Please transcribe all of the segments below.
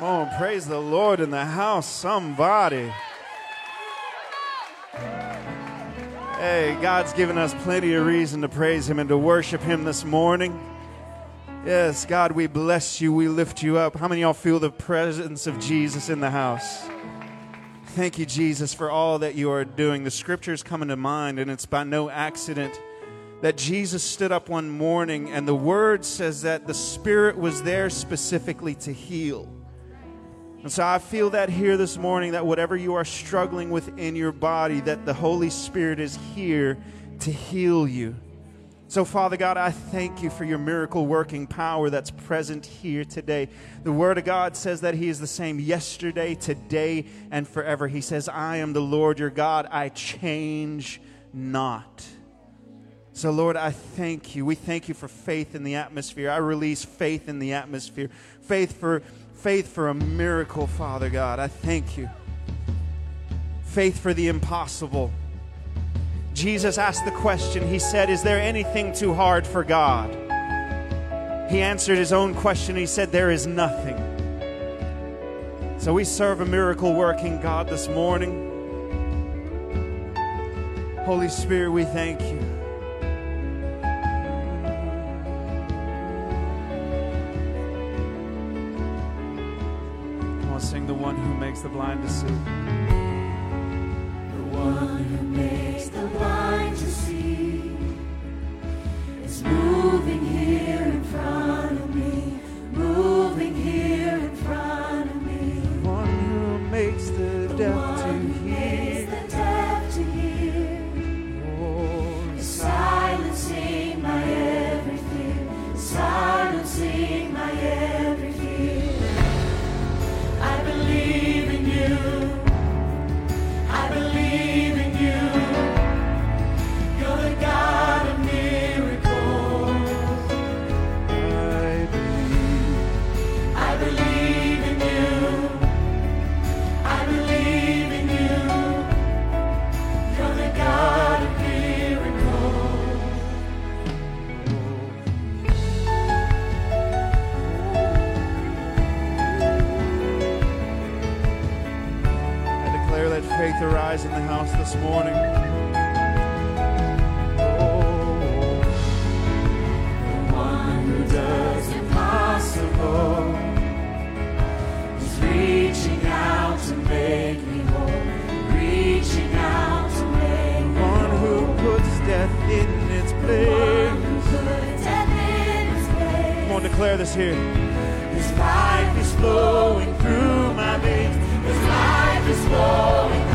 Praise the Lord in the house, somebody. Hey, God's given us plenty of reason to praise Him and to worship Him this morning. Yes, God, we bless you. We lift you up. How many of y'all feel the presence of Jesus in the house? Thank you, Jesus, for all that you are doing. The scriptures come into mind, and it's by no accident that Jesus stood up one morning, and the word says that the Spirit was there specifically to heal. And so I feel that here this morning that whatever you are struggling with in your body, that the Holy Spirit is here to heal you. So, Father God, I thank you for your miracle working power that's present here today. The Word of God says that He is the same yesterday, today, and forever. He says, I am the Lord your God, I change not. So, Lord, I thank you. We thank you for faith in the atmosphere. I release faith in the atmosphere. Faith for faith for a miracle, Father God. I thank you. Faith for the impossible. Jesus asked the question. He said, Is there anything too hard for God? He answered his own question. He said, There is nothing. So we serve a miracle working God this morning. Holy Spirit, we thank you. On, sing the one who makes the blind to see. The one who makes the blind to see is moving here in front of me, moving here in front of me. The one who makes the The deaf in the house this morning. The one who does impossible is reaching out to make me whole, reaching out to make me One who puts death in its one place. who put death in his place. Come on, declare this here. His life is flowing through my veins. His life is flowing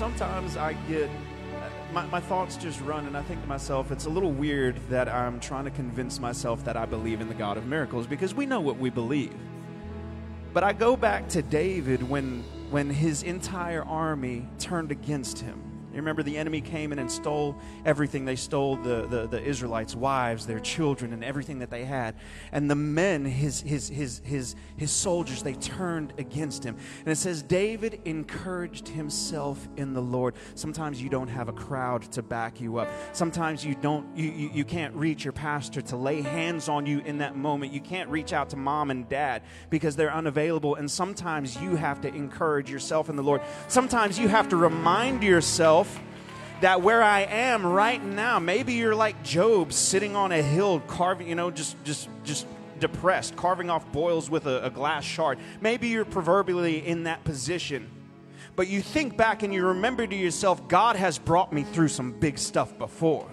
sometimes I get, uh, my, my thoughts just run, and I think to myself, it's a little weird that I'm trying to convince myself that I believe in the God of miracles because we know what we believe. But I go back to David when, when his entire army turned against him. You remember the enemy came in and stole everything. They stole the, the, the, Israelites' wives, their children, and everything that they had. And the men, his, his, his, his, his soldiers, they turned against him. And it says, David encouraged himself in the Lord. Sometimes you don't have a crowd to back you up. Sometimes you don't you, you, you can't reach your pastor to lay hands on you in that moment. You can't reach out to mom and dad because they're unavailable. And sometimes you have to encourage yourself in the Lord. Sometimes you have to remind yourself that where I am right now, maybe you're like Job sitting on a hill carving, you know, just just just depressed, carving off boils with a, a glass shard. Maybe you're proverbially in that position. But you think back and you remember to yourself, God has brought me through some big stuff before.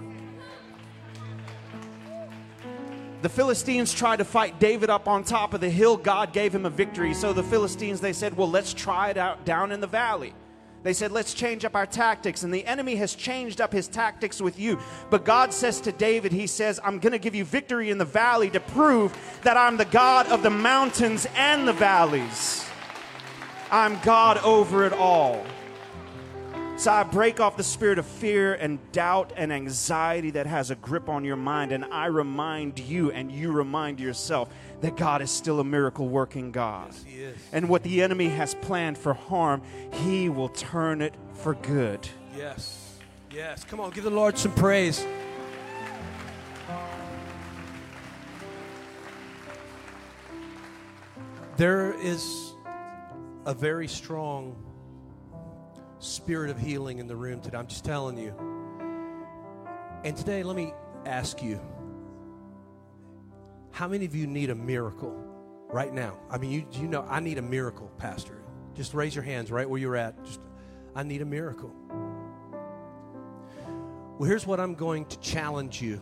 The Philistines tried to fight David up on top of the hill. God gave him a victory. So the Philistines, they said, well, let's try it out down in the valley. They said, let's change up our tactics. And the enemy has changed up his tactics with you. But God says to David, He says, I'm going to give you victory in the valley to prove that I'm the God of the mountains and the valleys. I'm God over it all. So I break off the spirit of fear and doubt and anxiety that has a grip on your mind. And I remind you and you remind yourself that God is still a miracle working God. Yes, and what the enemy has planned for harm, he will turn it for good. Yes. Yes. Come on, give the Lord some praise. There is a very strong spirit of healing in the room today. I'm just telling you. And today, let me ask you how many of you need a miracle right now? I mean, you, you know, I need a miracle, Pastor. Just raise your hands right where you're at. Just, I need a miracle. Well, here's what I'm going to challenge you.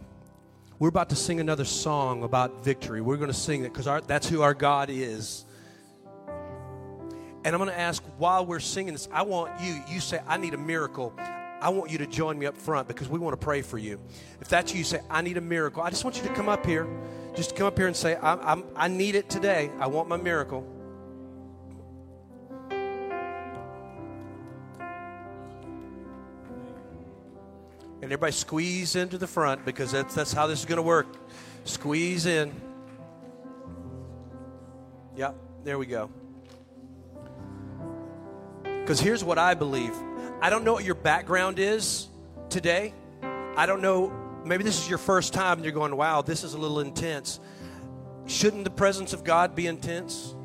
We're about to sing another song about victory. We're going to sing it because that's who our God is. And I'm going to ask while we're singing this, I want you, you say, I need a miracle. I want you to join me up front because we want to pray for you. If that's you, you say, I need a miracle. I just want you to come up here. Just come up here and say, I'm, I'm, I need it today. I want my miracle. And everybody squeeze into the front because that's, that's how this is going to work. Squeeze in. Yep, there we go. Because here's what I believe I don't know what your background is today. I don't know, maybe this is your first time and you're going, wow, this is a little intense. Shouldn't the presence of God be intense?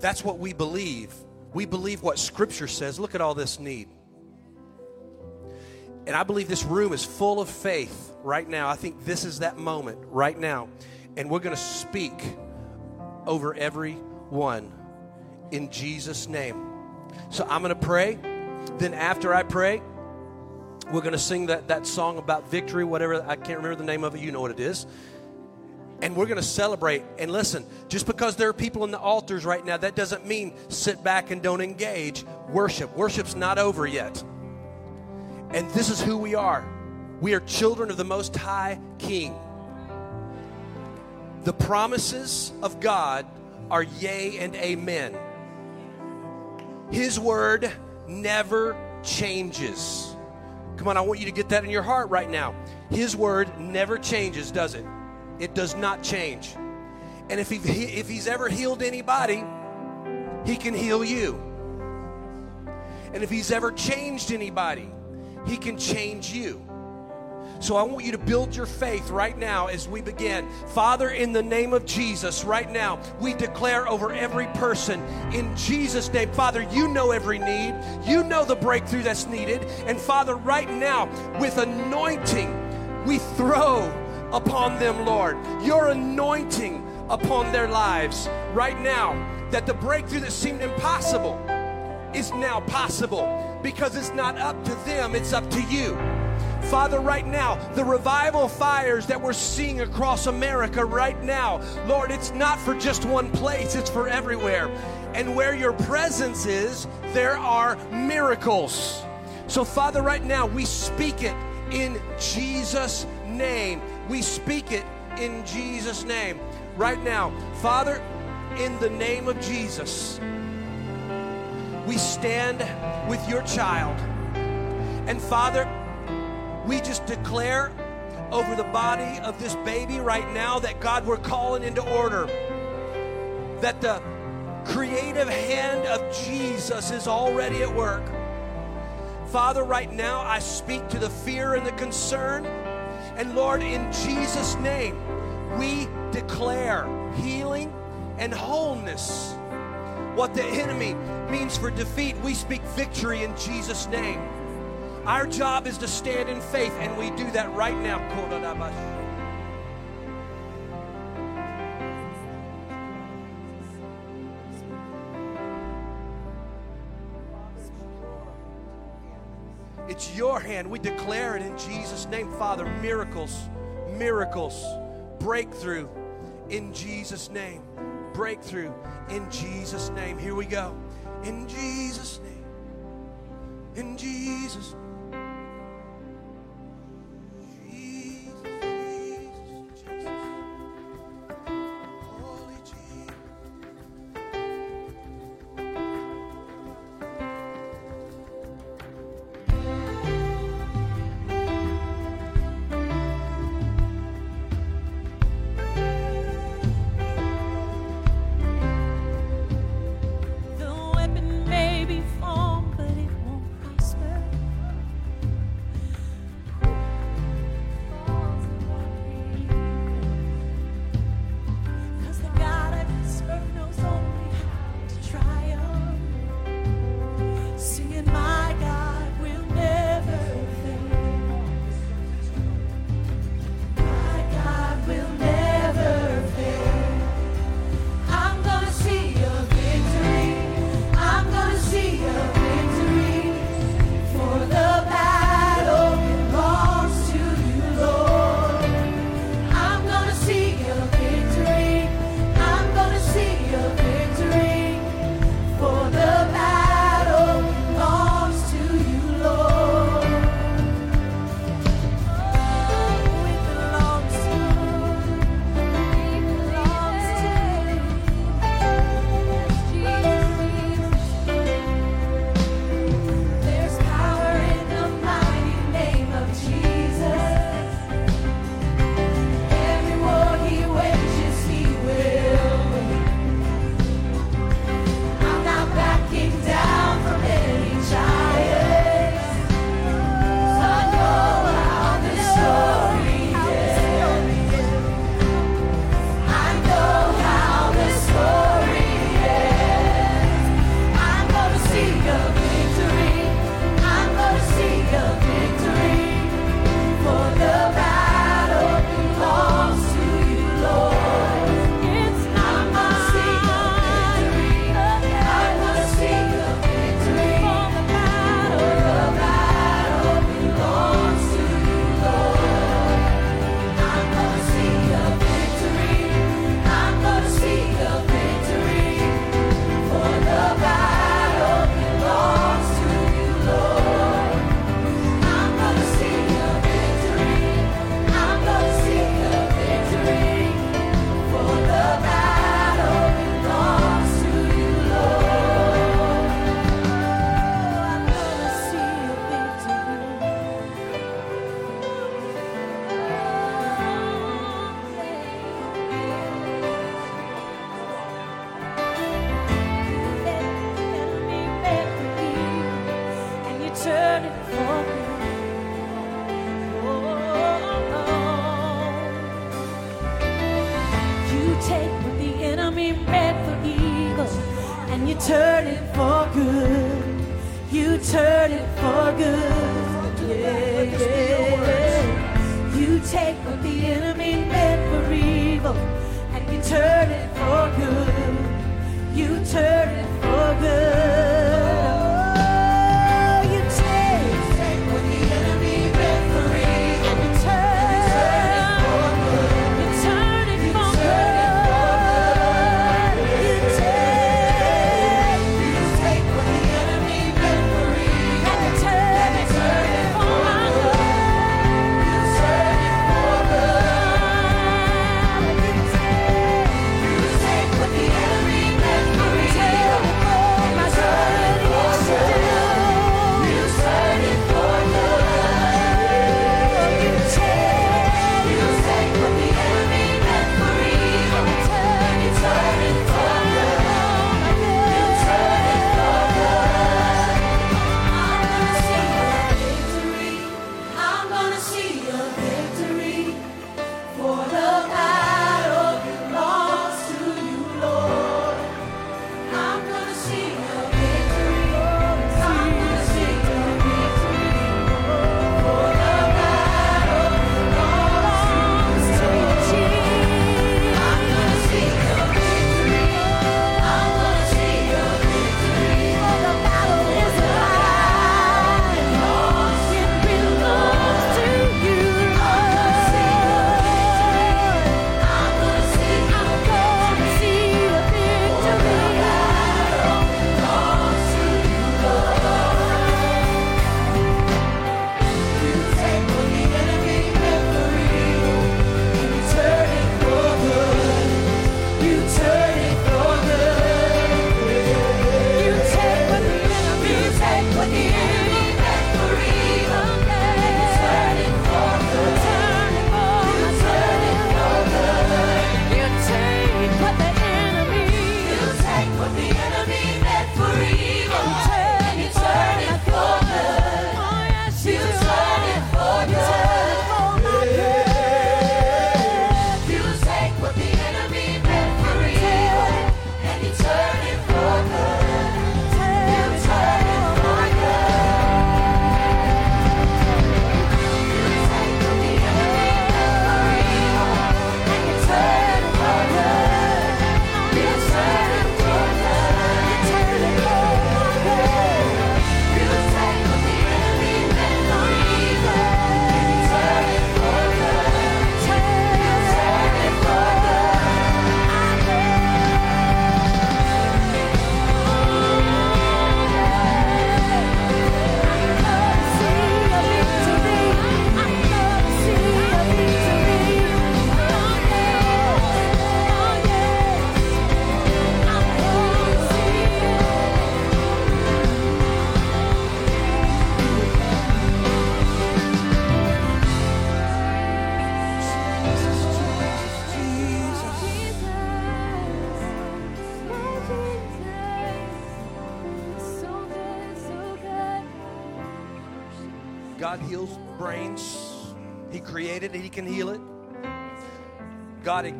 That's what we believe. We believe what Scripture says. Look at all this need. And I believe this room is full of faith right now. I think this is that moment right now. And we're going to speak over every one in Jesus' name. So I'm going to pray. Then after I pray, we're going to sing that, that song about victory, whatever. I can't remember the name of it. You know what it is. And we're going to celebrate. And listen, just because there are people in the altars right now, that doesn't mean sit back and don't engage. Worship. Worship's not over yet. And this is who we are. We are children of the Most High King. The promises of God are yea and amen. His word never changes. Come on, I want you to get that in your heart right now. His word never changes, does it? It does not change. And if, he, if he's ever healed anybody, he can heal you. And if he's ever changed anybody, he can change you. So I want you to build your faith right now as we begin. Father, in the name of Jesus, right now, we declare over every person in Jesus' name. Father, you know every need, you know the breakthrough that's needed. And Father, right now, with anointing, we throw upon them, Lord, your anointing upon their lives right now, that the breakthrough that seemed impossible is now possible because it's not up to them, it's up to you. Father, right now, the revival fires that we're seeing across America right now, Lord, it's not for just one place, it's for everywhere. And where your presence is, there are miracles. So, Father, right now, we speak it in Jesus' name. We speak it in Jesus' name. Right now, Father, in the name of Jesus, we stand with your child. And Father, we just declare over the body of this baby right now that God, we're calling into order. That the creative hand of Jesus is already at work. Father, right now I speak to the fear and the concern. And Lord, in Jesus' name, we declare healing and wholeness. What the enemy means for defeat, we speak victory in Jesus' name. Our job is to stand in faith, and we do that right now. It's your hand. We declare it in Jesus' name, Father. Miracles, miracles, breakthrough in Jesus' name. Breakthrough in Jesus' name. Here we go. In Jesus' name. In Jesus' name.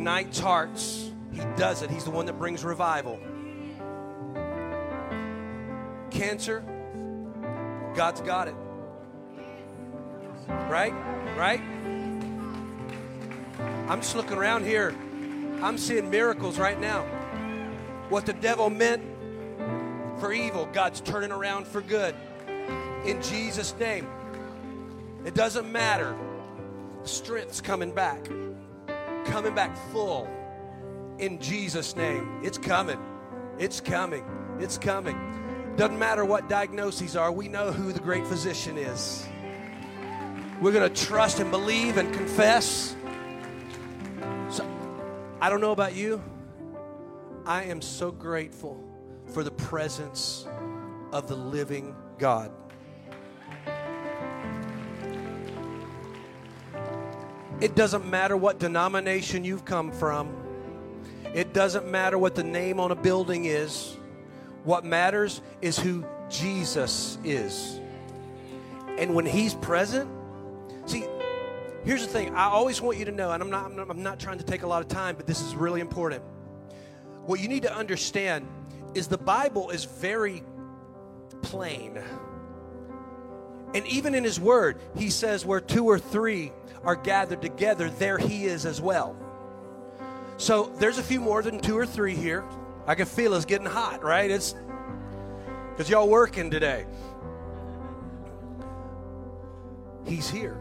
Ignites hearts. He does it. He's the one that brings revival. Cancer, God's got it. Right? Right? I'm just looking around here. I'm seeing miracles right now. What the devil meant for evil, God's turning around for good. In Jesus' name. It doesn't matter. Strength's coming back. Coming back full. In Jesus' name. It's coming. It's coming. It's coming. Doesn't matter what diagnoses are, we know who the great physician is. We're going to trust and believe and confess. So, I don't know about you. I am so grateful for the presence of the living God. It doesn't matter what denomination you've come from. It doesn't matter what the name on a building is. What matters is who Jesus is. And when He's present, see, here's the thing I always want you to know, and I'm not, I'm not, I'm not trying to take a lot of time, but this is really important. What you need to understand is the Bible is very plain. And even in His Word, He says, where two or three are gathered together, there He is as well. So there's a few more than two or three here. I can feel it's getting hot, right? It's because y'all working today. He's here.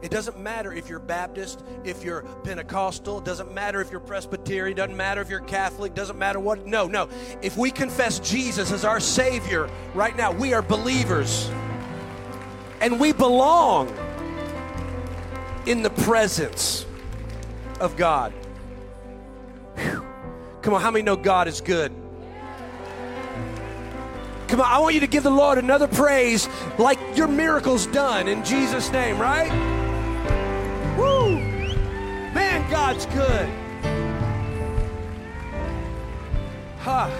It doesn't matter if you're Baptist, if you're Pentecostal, it doesn't matter if you're Presbyterian, doesn't matter if you're Catholic, doesn't matter what. No, no. If we confess Jesus as our Savior right now, we are believers. And we belong in the presence of God. Whew. Come on, how many know God is good? Come on, I want you to give the Lord another praise like your miracle's done in Jesus' name, right? Woo! Man, God's good. Huh.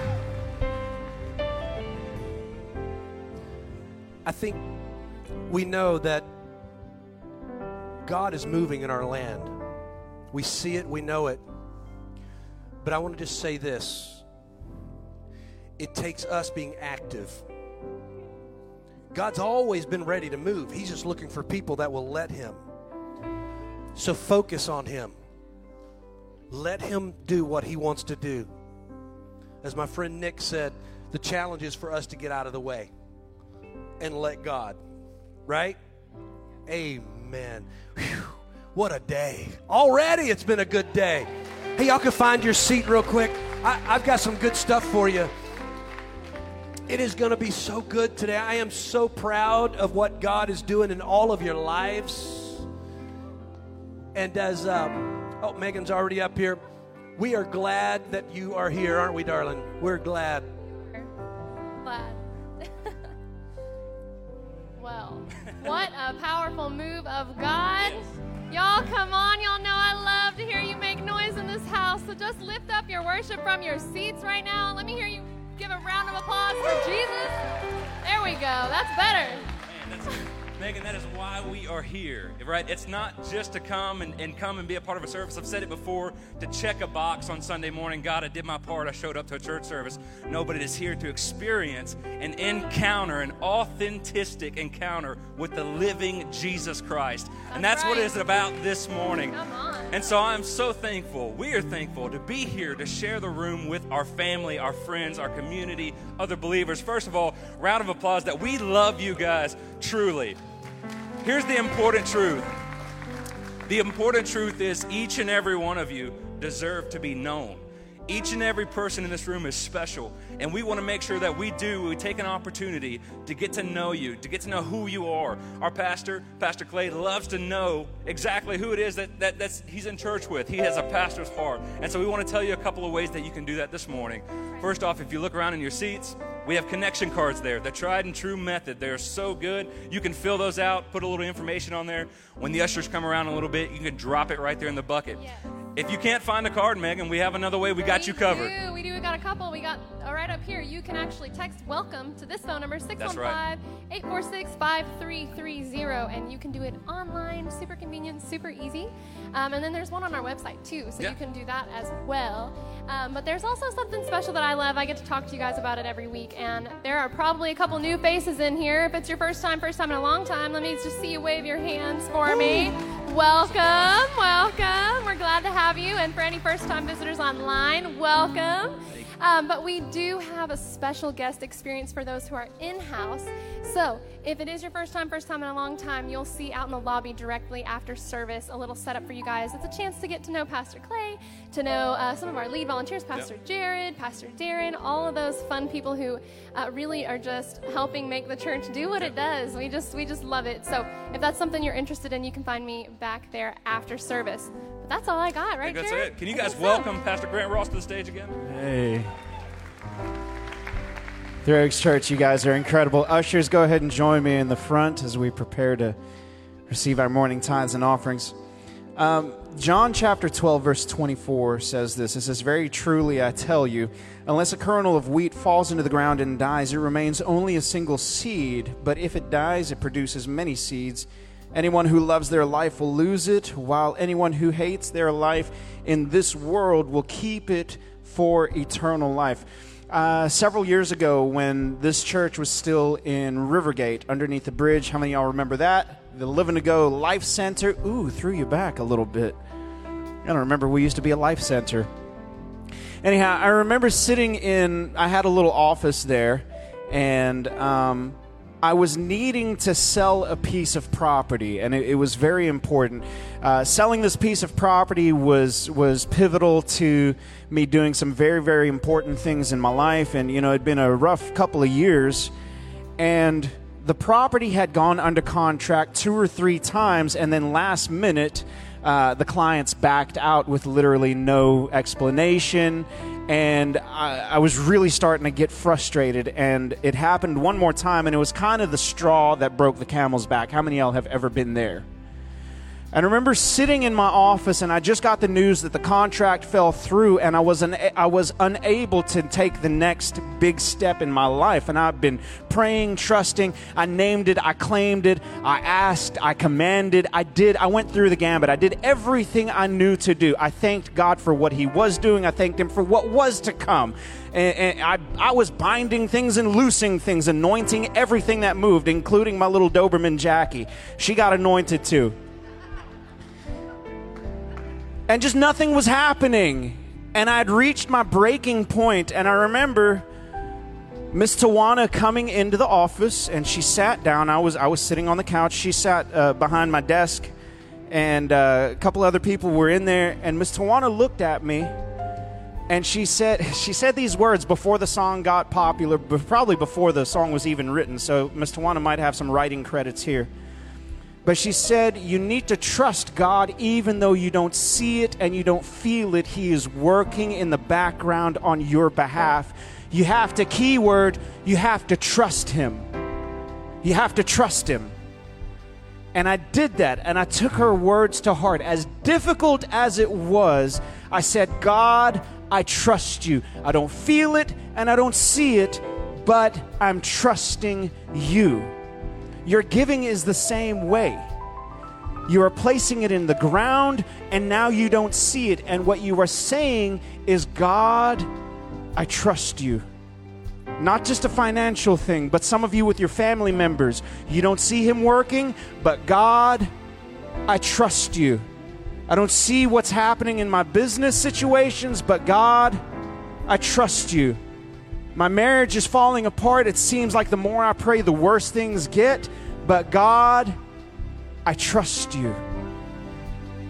I think we know that God is moving in our land. We see it, we know it. But I want to just say this it takes us being active. God's always been ready to move, He's just looking for people that will let Him. So focus on Him. Let Him do what He wants to do. As my friend Nick said, the challenge is for us to get out of the way and let God, right? Amen. Whew, what a day. Already it's been a good day. Hey, y'all can find your seat real quick. I, I've got some good stuff for you. It is going to be so good today. I am so proud of what God is doing in all of your lives. And as, um, oh, Megan's already up here. We are glad that you are here, aren't we, darling? We're glad. Glad. well, what a powerful move of God. Y'all, come on. Y'all know I love to hear you make noise in this house. So just lift up your worship from your seats right now. Let me hear you give a round of applause for Jesus. There we go. That's better. Man, that's, Megan, that is why we are here, right? It's not just to come and, and come and be a part of a service. I've said it before to check a box on Sunday morning. God, I did my part. I showed up to a church service. No, but it is here to experience an encounter, an authentic encounter with the living Jesus Christ. and That's that's what it's about this morning. Come on. And so I'm so thankful. We are thankful to be here to share the room with our family, our friends, our community, other believers. First of all, round of applause that we love you guys truly. Here's the important truth. The important truth is each and every one of you deserve to be known. Each and every person in this room is special, and we want to make sure that we do, we take an opportunity to get to know you, to get to know who you are. Our pastor, Pastor Clay, loves to know exactly who it is that, that that's, he's in church with. He has a pastor's heart. And so we want to tell you a couple of ways that you can do that this morning. First off, if you look around in your seats, we have connection cards there, the tried and true method. They're so good. You can fill those out, put a little information on there. When the ushers come around a little bit, you can drop it right there in the bucket. If you can't find a card, Megan, we have another way. We got you covered. We do. We do. We got a couple. We got uh, right up here. You can actually text welcome to this phone number 615 846 5330 and you can do it online. Super convenient, super easy. Um, and then there's one on our website too, so Yeah. you can do that as well. Um, but there's also something special that I love. I get to talk to you guys about it every week, and there are probably a couple new faces in here. If it's your first time, first time in a long time, let me just see you wave your hands for me. Welcome, welcome. We're glad to have you. And for any first time visitors online, welcome. Um, but we do have a special guest experience for those who are in house. So if it is your first time, first time in a long time, you'll see out in the lobby directly after service a little setup for you guys. It's a chance to get to know Pastor Clay, to know uh, some of our lead volunteers, Pastor Jared, Pastor Darren, all of those fun people who uh, really are just helping make the church do what it does. We just we just love it. So if that's something you're interested in, you can find me back there after service. But that's all I got, I right? think that's Jared? it. Can you guys think so. welcome Pastor Grant Ross to the stage again? Hey. Three Oaks Church, you guys are incredible. Ushers, go ahead and join me in the front as we prepare to receive our morning tithes and offerings. Um, John chapter 12, verse 24 says this It says, Very truly I tell you, unless a kernel of wheat falls into the ground and dies, it remains only a single seed. But if it dies, it produces many seeds. Anyone who loves their life will lose it, while anyone who hates their life in this world will keep it for eternal life. Uh, several years ago, when this church was still in Rivergate, underneath the bridge, how many y'all remember that? The Living to Go Life Center. Ooh, threw you back a little bit. I don't remember. We used to be a life center. Anyhow, I remember sitting in. I had a little office there, and um, I was needing to sell a piece of property, and it, it was very important. Uh, selling this piece of property was was pivotal to me doing some very very important things in my life, and you know, it'd been a rough couple of years, and the property had gone under contract two or three times, and then last minute, uh, the clients backed out with literally no explanation. And I, I was really starting to get frustrated. And it happened one more time, and it was kind of the straw that broke the camel's back. How many of y'all have ever been there? And I remember sitting in my office, and I just got the news that the contract fell through, and I was un- I was unable to take the next big step in my life. And I've been praying, trusting. I named it, I claimed it, I asked, I commanded, I did. I went through the gambit. I did everything I knew to do. I thanked God for what He was doing. I thanked Him for what was to come. And, and I, I was binding things and loosing things, anointing everything that moved, including my little Doberman Jackie. She got anointed too and just nothing was happening. And I'd reached my breaking point, and I remember Miss Tawana coming into the office, and she sat down. I was I was sitting on the couch. She sat uh, behind my desk, and uh, a couple other people were in there. And Miss Tawana looked at me, and she said she said these words before the song got popular, but probably before the song was even written. So Miss Tawana might have some writing credits here. But she said, You need to trust God even though you don't see it and you don't feel it. He is working in the background on your behalf. You have to, keyword, you have to trust Him. You have to trust Him. And I did that, and I took her words to heart. As difficult as it was, I said, God, I trust you. I don't feel it and I don't see it, but I'm trusting you. Your giving is the same way. You are placing it in the ground, and now you don't see it. And what you are saying is, God, I trust you. Not just a financial thing, but some of you with your family members, you don't see Him working, but God, I trust you. I don't see what's happening in my business situations, but God, I trust you. My marriage is falling apart. It seems like the more I pray, the worse things get. But God, I trust you.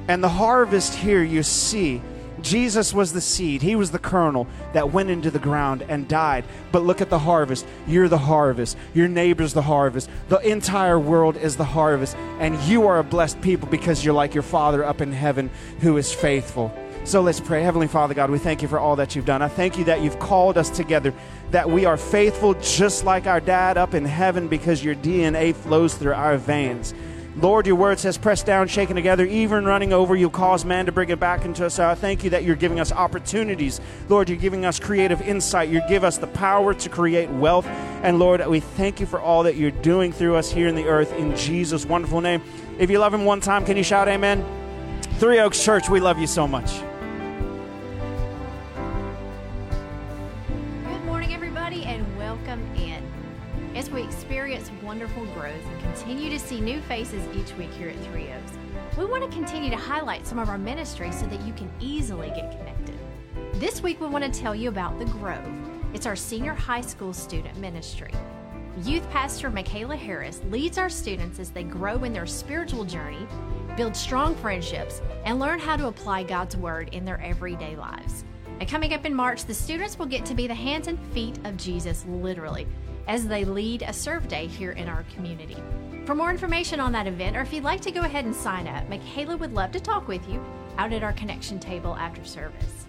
And the harvest here you see, Jesus was the seed. He was the kernel that went into the ground and died. But look at the harvest. You're the harvest. Your neighbor's the harvest. The entire world is the harvest. And you are a blessed people because you're like your Father up in heaven who is faithful. So let's pray. Heavenly Father God, we thank you for all that you've done. I thank you that you've called us together, that we are faithful just like our dad up in heaven because your DNA flows through our veins. Lord, your word says, pressed down, shaken together, even running over, you'll cause man to bring it back into us. I thank you that you're giving us opportunities. Lord, you're giving us creative insight. You give us the power to create wealth. And Lord, we thank you for all that you're doing through us here in the earth in Jesus' wonderful name. If you love him one time, can you shout amen? Three Oaks Church, we love you so much. Wonderful growth and continue to see new faces each week here at Three Oaks, we want to continue to highlight some of our ministries so that you can easily get connected. This week, we want to tell you about The Grove. It's our senior high school student ministry. Youth Pastor Michaela Harris leads our students as they grow in their spiritual journey, build strong friendships, and learn how to apply God's Word in their everyday lives. And coming up in March, the students will get to be the hands and feet of Jesus, literally, as they lead a serve day here in our community. For more information on that event, or if you'd like to go ahead and sign up, Michaela would love to talk with you out at our connection table after service.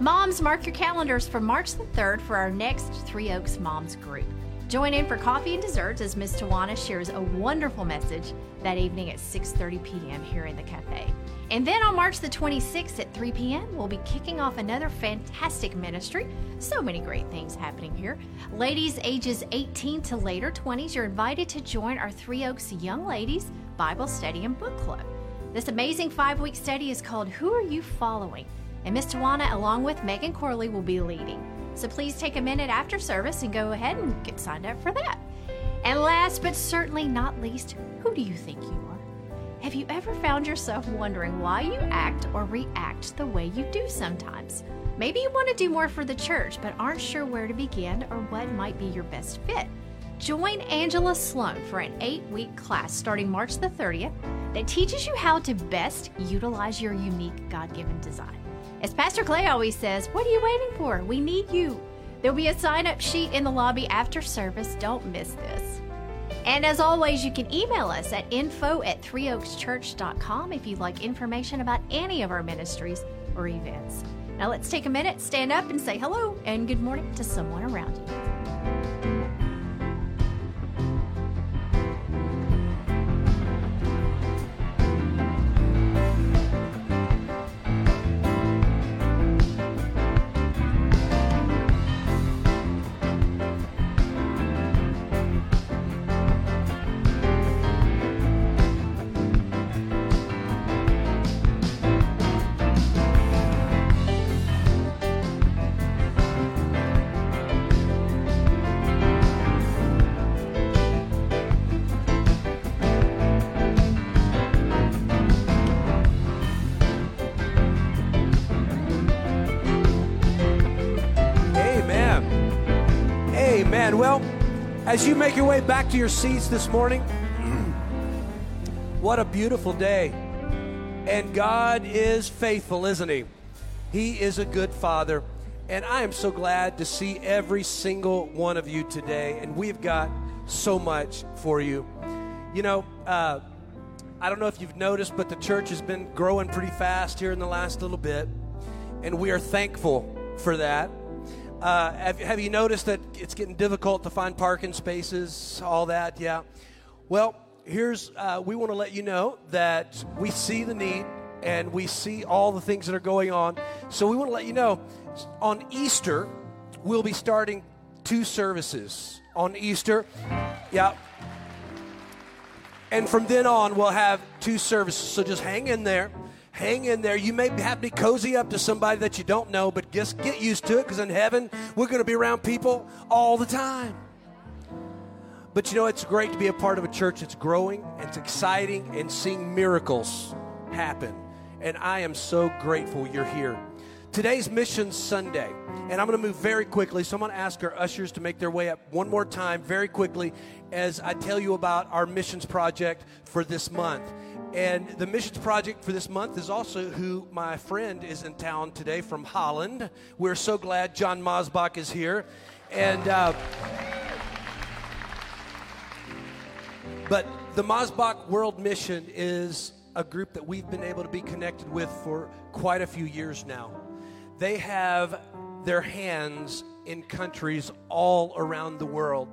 Moms, mark your calendars for March the 3rd for our next Three Oaks Moms group. Join in for coffee and desserts as Ms. Tawana shares a wonderful message that evening at 6:30 p.m. here in the cafe. And then on March the 26th at 3 p.m., we'll be kicking off another fantastic ministry. So many great things happening here. Ladies ages 18 to later 20s, you're invited to join our Three Oaks Young Ladies Bible Study and Book Club. This amazing five week study is called Who Are You Following? And Miss Tawana, along with Megan Corley, will be leading. So please take a minute after service and go ahead and get signed up for that. And last but certainly not least, who do you think you are? Have you ever found yourself wondering why you act or react the way you do sometimes? Maybe you want to do more for the church, but aren't sure where to begin or what might be your best fit. Join Angela Sloan for an eight week class starting March the 30th that teaches you how to best utilize your unique God given design. As Pastor Clay always says, what are you waiting for? We need you. There'll be a sign up sheet in the lobby after service. Don't miss this. And as always, you can email us at info at threeoakschurch.com if you'd like information about any of our ministries or events. Now let's take a minute, stand up, and say hello and good morning to someone around you. Way back to your seats this morning, what a beautiful day. And God is faithful, isn't He? He is a good Father. And I am so glad to see every single one of you today. And we've got so much for you. You know, uh, I don't know if you've noticed, but the church has been growing pretty fast here in the last little bit. And we are thankful for that. Uh, have, have you noticed that it's getting difficult to find parking spaces, all that? Yeah. Well, here's, uh, we want to let you know that we see the need and we see all the things that are going on. So we want to let you know on Easter, we'll be starting two services. On Easter, yeah. And from then on, we'll have two services. So just hang in there. Hang in there. You may have to cozy up to somebody that you don't know, but just get used to it because in heaven, we're going to be around people all the time. But you know, it's great to be a part of a church that's growing, it's exciting, and seeing miracles happen. And I am so grateful you're here. Today's Mission Sunday, and I'm going to move very quickly. So I'm going to ask our ushers to make their way up one more time, very quickly, as I tell you about our missions project for this month. And the missions project for this month is also who my friend is in town today from Holland. We're so glad John Mosbach is here. And, uh, but the Mosbach World Mission is a group that we've been able to be connected with for quite a few years now. They have their hands in countries all around the world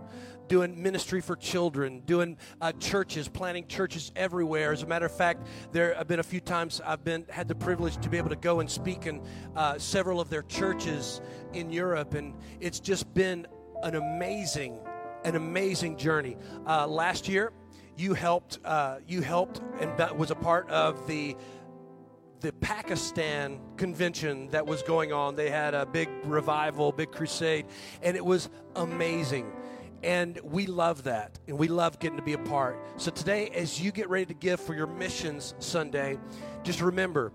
doing ministry for children, doing uh, churches, planting churches everywhere. As a matter of fact, there have been a few times I've been had the privilege to be able to go and speak in uh, several of their churches in Europe, and it's just been an amazing, an amazing journey. Uh, last year, you helped, uh, you helped, and was a part of the the Pakistan convention that was going on. They had a big revival, big crusade, and it was amazing. And we love that, and we love getting to be a part. So today, as you get ready to give for your missions Sunday, just remember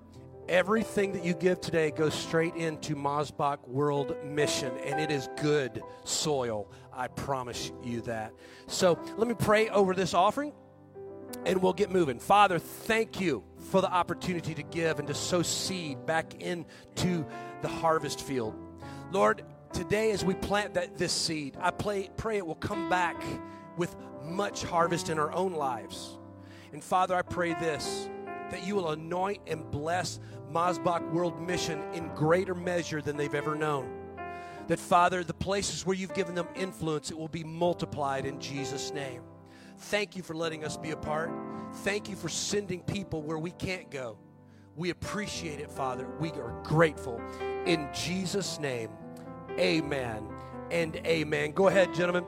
everything that you give today goes straight into Mosbach World Mission, and it is good soil. I promise you that. So let me pray over this offering and we'll get moving. Father, thank you for the opportunity to give and to sow seed back into the harvest field. Lord, today as we plant that this seed, I pray, pray it will come back with much harvest in our own lives. And Father, I pray this that you will anoint and bless Mosbach World Mission in greater measure than they've ever known. That, Father, the places where you've given them influence, it will be multiplied in Jesus' name. Thank you for letting us be a part. Thank you for sending people where we can't go. We appreciate it, Father. We are grateful. In Jesus' name, amen and amen. Go ahead, gentlemen.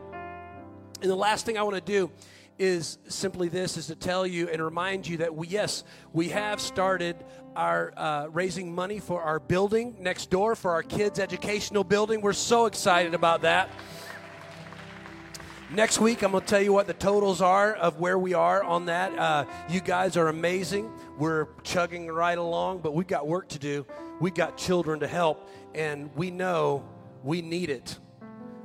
And the last thing I want to do is simply this is to tell you and remind you that we yes we have started our uh, raising money for our building next door for our kids educational building we're so excited about that Next week, I'm going to tell you what the totals are of where we are on that. Uh, you guys are amazing. We're chugging right along, but we've got work to do. We've got children to help, and we know we need it.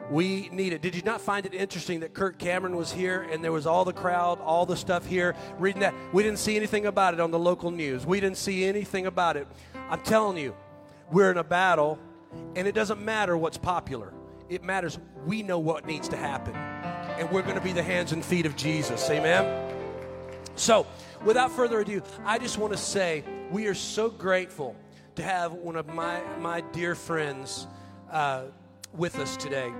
We need it. Did you not find it interesting that Kirk Cameron was here and there was all the crowd, all the stuff here reading that? We didn't see anything about it on the local news. We didn't see anything about it. I'm telling you, we're in a battle, and it doesn't matter what's popular. It matters we know what needs to happen and we're going to be the hands and feet of Jesus. Amen. So, without further ado, I just want to say we are so grateful to have one of my, my dear friends uh, with us today.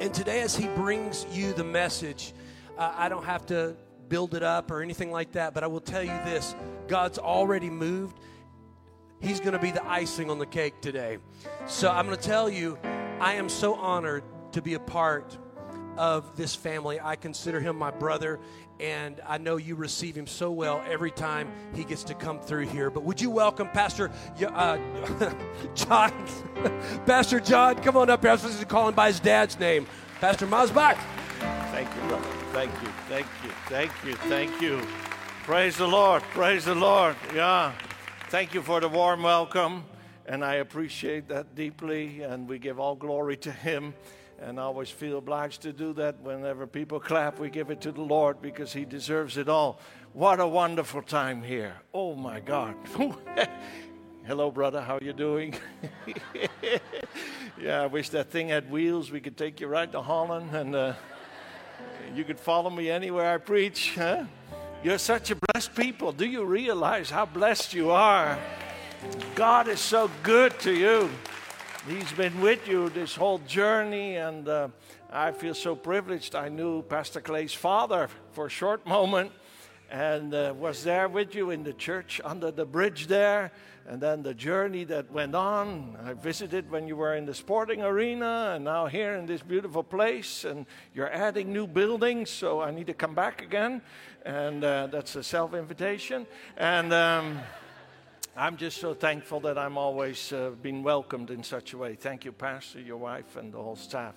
And today, as he brings you the message, uh, I don't have to build it up or anything like that, but I will tell you this God's already moved. He's going to be the icing on the cake today. So I'm going to tell you, I am so honored to be a part of this family. I consider him my brother, and I know you receive him so well every time he gets to come through here. But would you welcome Pastor uh, John? Pastor John, come on up here. I was supposed to call him by his dad's name. Pastor Maasbach. Thank you, brother. Thank you, thank you, thank you, thank you. Praise the Lord, praise the Lord. Yeah. Thank you for the warm welcome, and I appreciate that deeply, and we give all glory to Him and I always feel obliged to do that. Whenever people clap, we give it to the Lord because He deserves it all. What a wonderful time here! Oh my God! Hello, brother. How are you doing? yeah, I wish that thing had wheels. We could take you right to Holland, and uh, you could follow me anywhere I preach. Huh? You're such a blessed people. Do you realize how blessed you are? God is so good to you. He's been with you this whole journey, and uh, I feel so privileged. I knew Pastor Clay's father for a short moment and uh, was there with you in the church under the bridge there. And then the journey that went on. I visited when you were in the sporting arena, and now here in this beautiful place. And you're adding new buildings, so I need to come back again. And uh, that's a self invitation. And. Um, I'm just so thankful that I'm always uh, being welcomed in such a way. Thank you, Pastor, your wife, and the whole staff.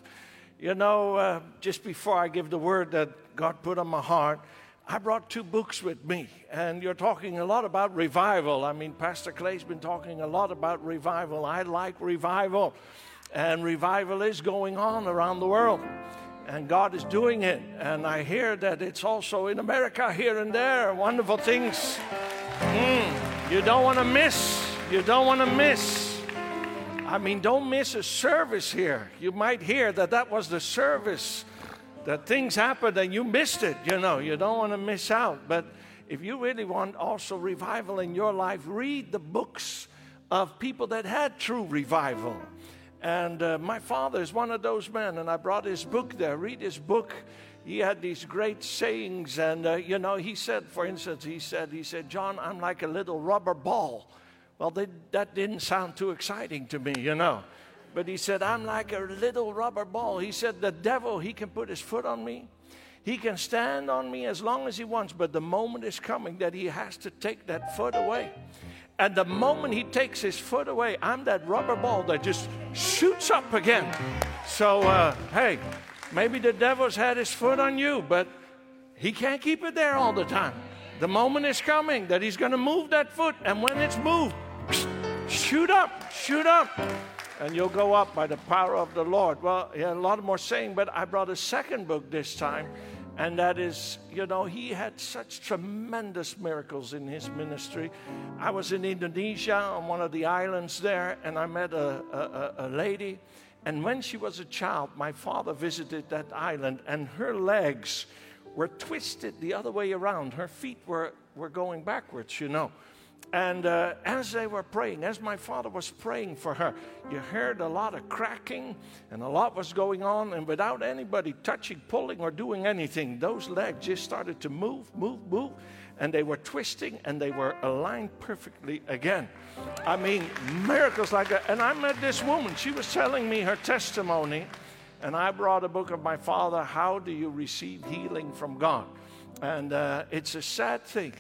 You know, uh, just before I give the word that God put on my heart, I brought two books with me, and you're talking a lot about revival. I mean, Pastor Clay's been talking a lot about revival. I like revival, and revival is going on around the world, and God is doing it. And I hear that it's also in America here and there, wonderful things. Mm. You don't want to miss. You don't want to miss. I mean, don't miss a service here. You might hear that that was the service, that things happened and you missed it. You know, you don't want to miss out. But if you really want also revival in your life, read the books of people that had true revival. And uh, my father is one of those men, and I brought his book there. Read his book. He had these great sayings, and uh, you know, he said, for instance, he said, he said, John, I'm like a little rubber ball. Well, they, that didn't sound too exciting to me, you know. But he said, I'm like a little rubber ball. He said, the devil, he can put his foot on me. He can stand on me as long as he wants, but the moment is coming that he has to take that foot away. And the moment he takes his foot away, I'm that rubber ball that just shoots up again. So, uh, hey, maybe the devil's had his foot on you, but he can't keep it there all the time. The moment is coming that he's going to move that foot, and when it's moved, shoot up, shoot up, and you'll go up by the power of the Lord. Well, yeah, a lot more saying, but I brought a second book this time, and that is, you know, he had such tremendous miracles in his ministry. I was in Indonesia on one of the islands there, and I met a, a, a lady. And when she was a child, my father visited that island, and her legs were twisted the other way around. Her feet were, were going backwards, you know. And uh, as they were praying, as my father was praying for her, you heard a lot of cracking and a lot was going on. And without anybody touching, pulling, or doing anything, those legs just started to move, move, move. And they were twisting and they were aligned perfectly again. I mean, miracles like that. And I met this woman. She was telling me her testimony. And I brought a book of my father, How Do You Receive Healing from God? And uh, it's a sad thing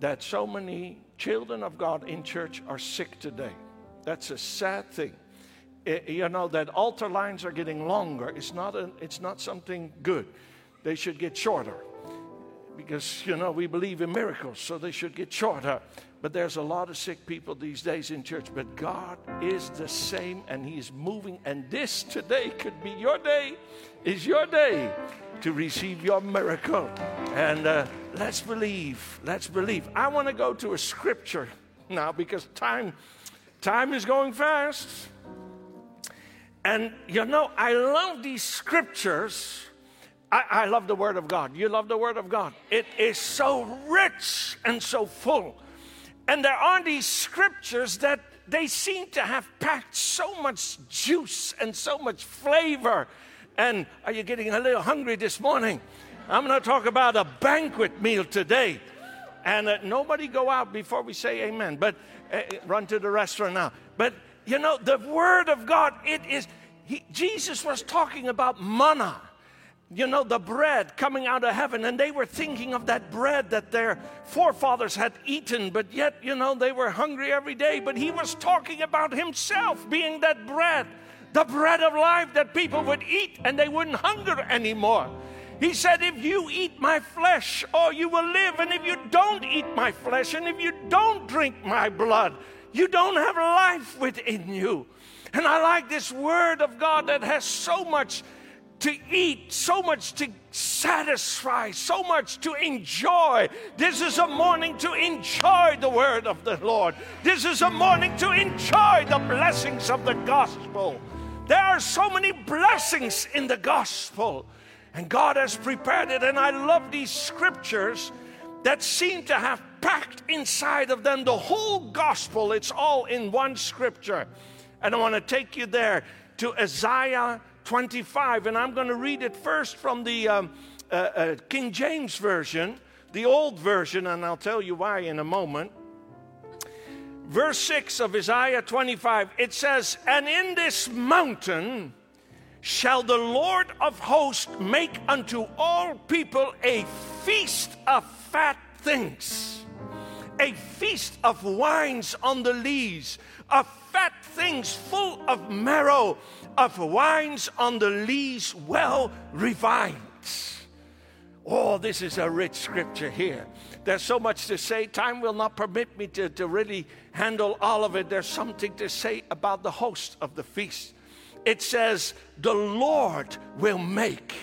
that so many children of God in church are sick today. That's a sad thing. It, you know that altar lines are getting longer. It's not a, it's not something good. They should get shorter because you know we believe in miracles, so they should get shorter. But there's a lot of sick people these days in church. But God is the same, and He's moving. And this today could be your day. Is your day to receive your miracle. And uh, let's believe. Let's believe. I want to go to a scripture now because time, time is going fast. And you know, I love these scriptures. I, I love the Word of God. You love the Word of God. It is so rich and so full. And there are these scriptures that they seem to have packed so much juice and so much flavor and are you getting a little hungry this morning? I'm going to talk about a banquet meal today. And uh, nobody go out before we say amen, but uh, run to the restaurant now. But you know, the Word of God, it is, he, Jesus was talking about manna you know, the bread coming out of heaven, and they were thinking of that bread that their forefathers had eaten, but yet, you know, they were hungry every day. But he was talking about himself being that bread the bread of life that people would eat and they wouldn't hunger anymore. He said, If you eat my flesh, oh, you will live. And if you don't eat my flesh, and if you don't drink my blood, you don't have life within you. And I like this word of God that has so much to eat, so much to satisfy, so much to enjoy. This is a morning to enjoy the word of the Lord. This is a morning to enjoy the blessings of the gospel. There are so many blessings in the gospel, and God has prepared it. And I love these scriptures that seem to have packed inside of them the whole gospel. It's all in one scripture. And I want to take you there to Isaiah 25, and I'm going to read it first from the um, uh, uh, King James Version, the old version, and I'll tell you why in a moment. Verse 6 of Isaiah 25, it says, And in this mountain shall the Lord of hosts make unto all people a feast of fat things, a feast of wines on the lees, of fat things full of marrow, of wines on the lees well refined. Oh, this is a rich scripture here. There's so much to say. Time will not permit me to, to really handle all of it. There's something to say about the host of the feast. It says, The Lord will make,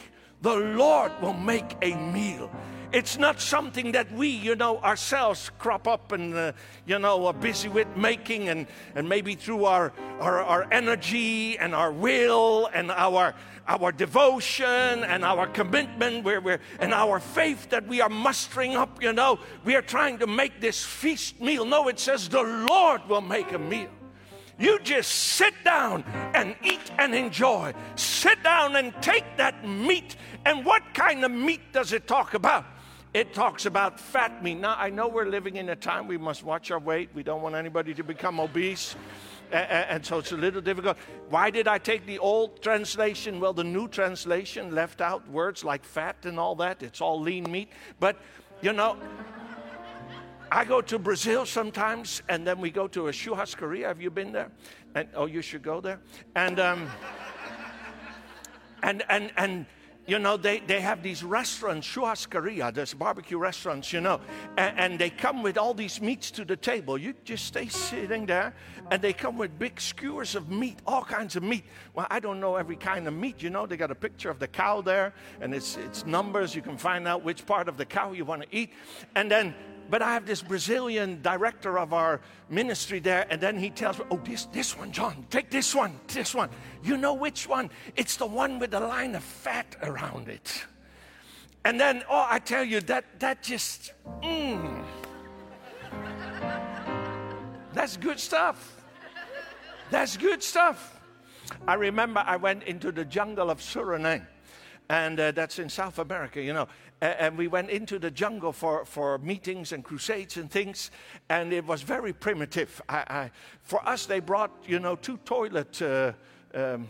the Lord will make a meal. It's not something that we, you know, ourselves crop up and, uh, you know, are busy with making and, and maybe through our, our, our energy and our will and our, our devotion and our commitment where we're, and our faith that we are mustering up, you know, we are trying to make this feast meal. No, it says the Lord will make a meal. You just sit down and eat and enjoy. Sit down and take that meat. And what kind of meat does it talk about? It talks about fat meat. Now, I know we're living in a time we must watch our weight. We don't want anybody to become obese. And so it's a little difficult. Why did I take the old translation? Well, the new translation left out words like fat and all that. It's all lean meat. But, you know, I go to Brazil sometimes, and then we go to a churrascaria. Have you been there? And oh, you should go there. And um, and and and you know they, they have these restaurants, churrascaria, there's barbecue restaurants, you know, and, and they come with all these meats to the table. You just stay sitting there, and they come with big skewers of meat, all kinds of meat. Well, I don't know every kind of meat, you know. They got a picture of the cow there, and it's it's numbers. You can find out which part of the cow you want to eat, and then but I have this Brazilian director of our ministry there, and then he tells me, Oh, this, this one, John, take this one, this one. You know which one? It's the one with the line of fat around it. And then, oh, I tell you, that, that just, mm. That's good stuff. That's good stuff. I remember I went into the jungle of Suriname, and uh, that's in South America, you know. And we went into the jungle for, for meetings and crusades and things, and it was very primitive. I, I, for us, they brought, you know, two toilet uh, um,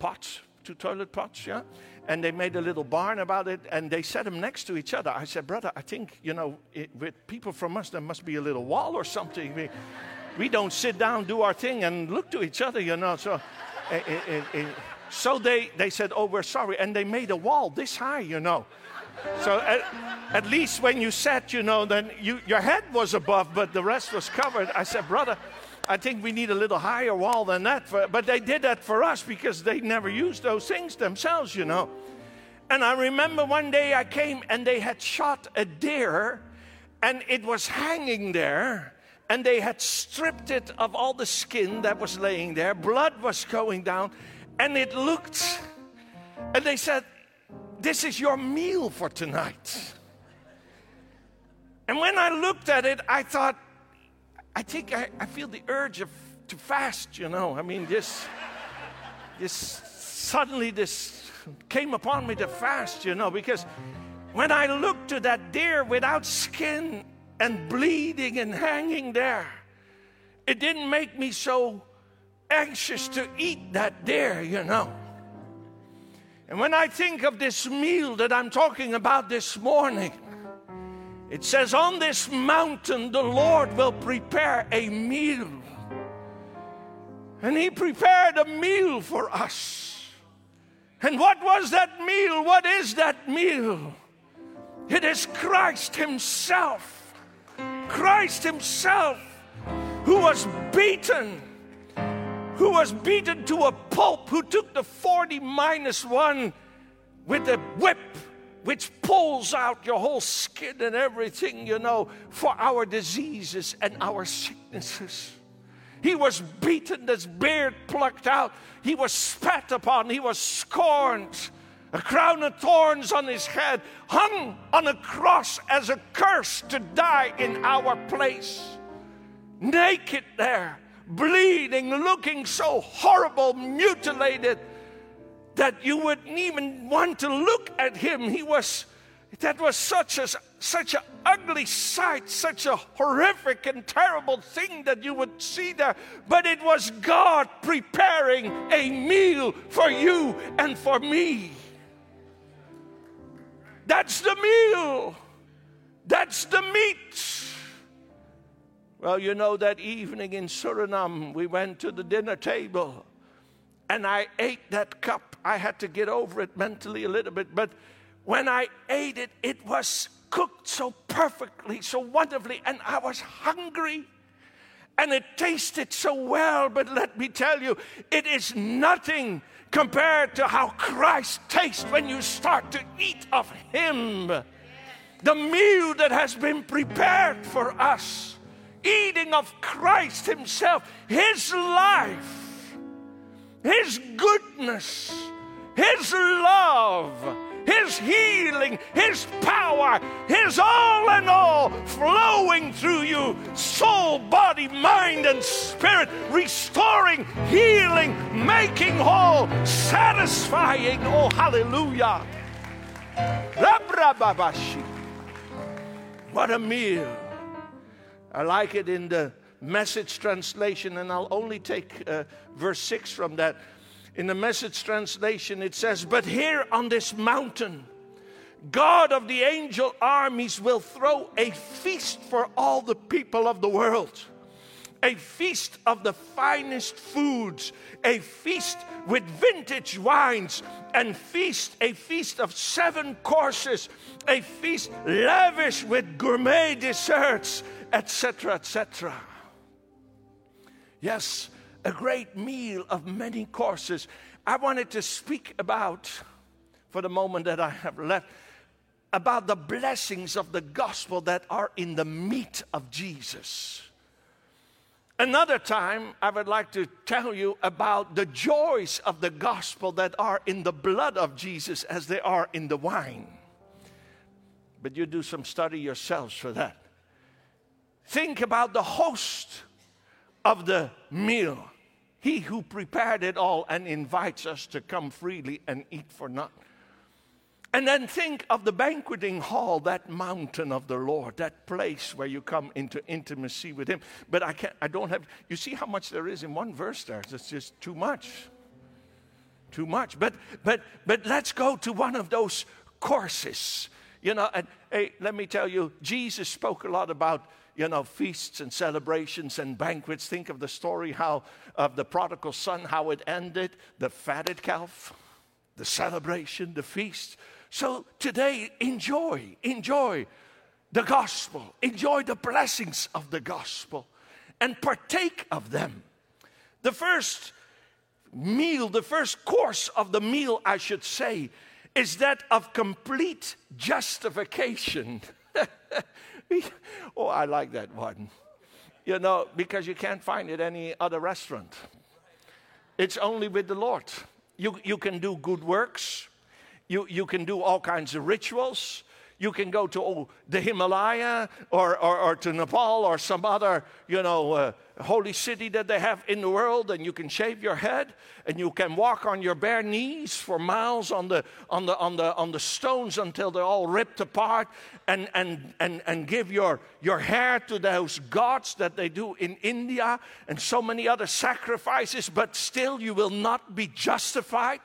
pots, two toilet pots, yeah? And they made a little barn about it, and they set them next to each other. I said, Brother, I think, you know, it, with people from us, there must be a little wall or something. We, we don't sit down, do our thing, and look to each other, you know. So, eh, eh, eh, eh. so they, they said, Oh, we're sorry. And they made a wall this high, you know. So at, at least when you sat, you know, then you, your head was above, but the rest was covered. I said, Brother, I think we need a little higher wall than that. For, but they did that for us because they never used those things themselves, you know. And I remember one day I came and they had shot a deer and it was hanging there and they had stripped it of all the skin that was laying there. Blood was going down and it looked, and they said, This is your meal for tonight. And when I looked at it, I thought, I think I, I feel the urge of, to fast, you know. I mean, this, this suddenly this came upon me to fast, you know, because when I looked to that deer without skin and bleeding and hanging there, it didn't make me so anxious to eat that deer, you know. And when I think of this meal that I'm talking about this morning, it says, On this mountain, the Lord will prepare a meal. And He prepared a meal for us. And what was that meal? What is that meal? It is Christ Himself. Christ Himself who was beaten, who was beaten to a pulp, who took the 40 minus one with a whip which pulls out your whole skin and everything, you know, for our diseases and our sicknesses. He was beaten, his beard plucked out, he was spat upon, he was scorned, a crown of thorns on his head, hung on a cross as a curse to die in our place. Naked there, bleeding, looking so horrible, mutilated that you wouldn't even want to look at him. He was, that was such a such an ugly sight, such a horrific and terrible thing that you would see there. But it was God preparing a meal for you and for me. That's the meal. That's the meat. Well, you know, that evening in Suriname, we went to the dinner table and I ate that cup. I had to get over it mentally a little bit, but when I ate it, it was cooked so perfectly, so wonderfully, and I was hungry. And it tasted so well, but let me tell you, it is nothing compared to how Christ tastes when you start to eat of Him. The meal that has been prepared for us, eating of Christ Himself, His life, His goodness, His love, His healing, His power, His all and all flowing through you, soul, body, mind, and spirit, restoring, healing, making whole, satisfying. Oh, hallelujah. What a meal. I like it in the message translation, and I'll only take uh, verse 6 from that. In the message translation, it says, But here on this mountain, God of the angel armies will throw a feast for all the people of the world. A feast of the finest foods, a feast with vintage wines, and feast, a feast of seven courses, a feast lavish with gourmet desserts, etc., etc. Yes, a great meal of many courses. I wanted to speak about, for the moment that I have left, about the blessings of the gospel that are in the meat of Jesus. Another time, I would like to tell you about the joys of the gospel that are in the blood of Jesus as they are in the wine. But you do some study yourselves for that. Think about the host of the meal, he who prepared it all and invites us to come freely and eat for nothing. And then think of the banqueting hall, that mountain of the Lord, that place where you come into intimacy with Him. But I can't, I don't have, you see how much there is in one verse there? It's just too much. Too much. But, but, but let's go to one of those courses. You know, and hey, let me tell you, Jesus spoke a lot about you know, feasts and celebrations and banquets. Think of the story how of the prodigal son, how it ended, the fatted calf, the celebration, the feast. So today, enjoy, enjoy the gospel, enjoy the blessings of the gospel, and partake of them. The first meal, the first course of the meal, I should say, is that of complete justification. oh, I like that one. You know, because you can't find it any other restaurant. It's only with the Lord. You, you can do good works, you, you can do all kinds of rituals. You can go to oh, the Himalaya or, or, or, to Nepal or some other, you know, uh, holy city that they have in the world, and you can shave your head and you can walk on your bare knees for miles on the, on the, on the, on the stones until they're all ripped apart and, and, and, and give your, your hair to those gods that they do in India and so many other sacrifices, but still you will not be justified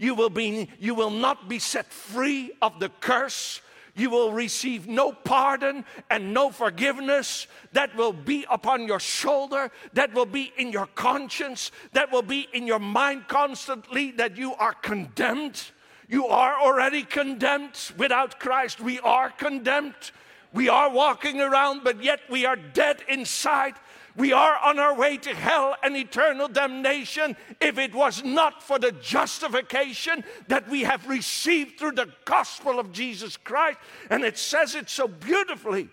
you will, be, you will not be set free of the curse. You will receive no pardon and no forgiveness. That will be upon your shoulder. That will be in your conscience. That will be in your mind constantly that you are condemned. You are already condemned. Without Christ, we are condemned. We are walking around, but yet we are dead inside. We are on our way to hell and eternal damnation if it was not for the justification that we have received through the gospel of Jesus Christ. And it says it so beautifully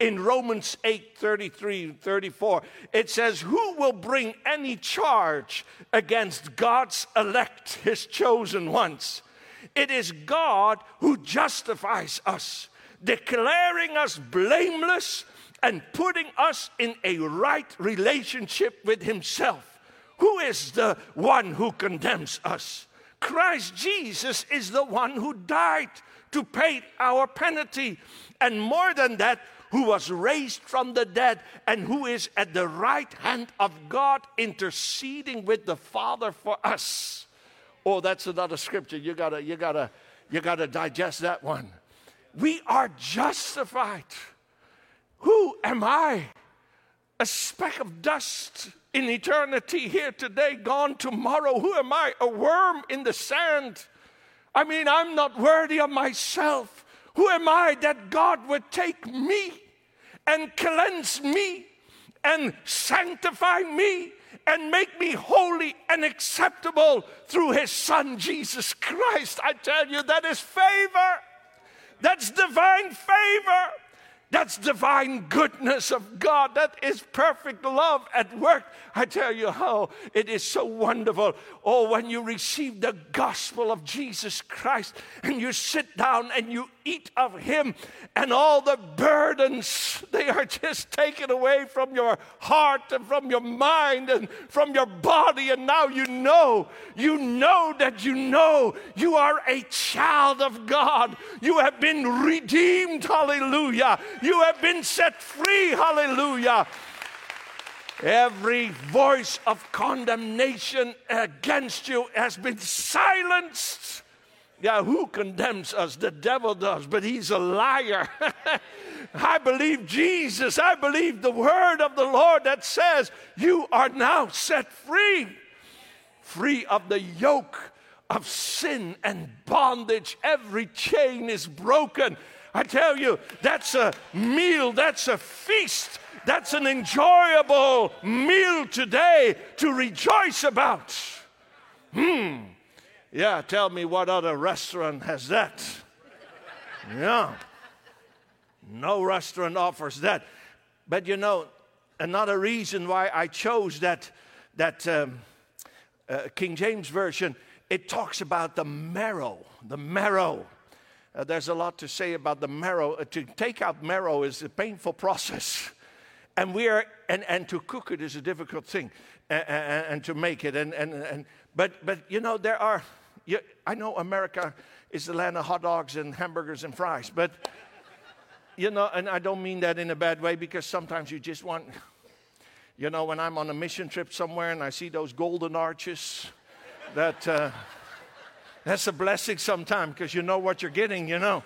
in Romans 8 33 34. It says, Who will bring any charge against God's elect, his chosen ones? It is God who justifies us, declaring us blameless and putting us in a right relationship with Himself. Who is the one who condemns us? Christ Jesus is the one who died to pay our penalty. And more than that, who was raised from the dead and who is at the right hand of God interceding with the Father for us. Oh, that's another scripture. You gotta, you gotta, you gotta digest that one. We are justified. Who am I? A speck of dust in eternity here today, gone tomorrow. Who am I? A worm in the sand. I mean, I'm not worthy of myself. Who am I that God would take me and cleanse me and sanctify me and make me holy and acceptable through His Son, Jesus Christ? I tell you, that is favor. That's divine favor. That's divine goodness of God. That is perfect love at work. I tell you how it is so wonderful. Oh, when you receive the gospel of Jesus Christ and you sit down and you eat of Him, and all the burdens, they are just taken away from your heart and from your mind and from your body. And now you know, you know that you know you are a child of God. You have been redeemed, hallelujah. You have been set free, hallelujah. Every voice of condemnation against you has been silenced. Yeah, who condemns us? The devil does, but he's a liar. I believe Jesus. I believe the word of the Lord that says, You are now set free, free of the yoke of sin and bondage. Every chain is broken. I tell you, that's a meal, that's a feast that's an enjoyable meal today to rejoice about. Hmm. Yeah, tell me what other restaurant has that? Yeah. No restaurant offers that. But you know, another reason why I chose that, that um, uh, King James Version, it talks about the marrow, the marrow. Uh, there's a lot to say about the marrow. Uh, to take out marrow is a painful process and we are and, and to cook it is a difficult thing and, and, and to make it and, and, and but but you know there are you, i know america is the land of hot dogs and hamburgers and fries but you know and i don't mean that in a bad way because sometimes you just want you know when i'm on a mission trip somewhere and i see those golden arches that uh, that's a blessing sometimes because you know what you're getting you know?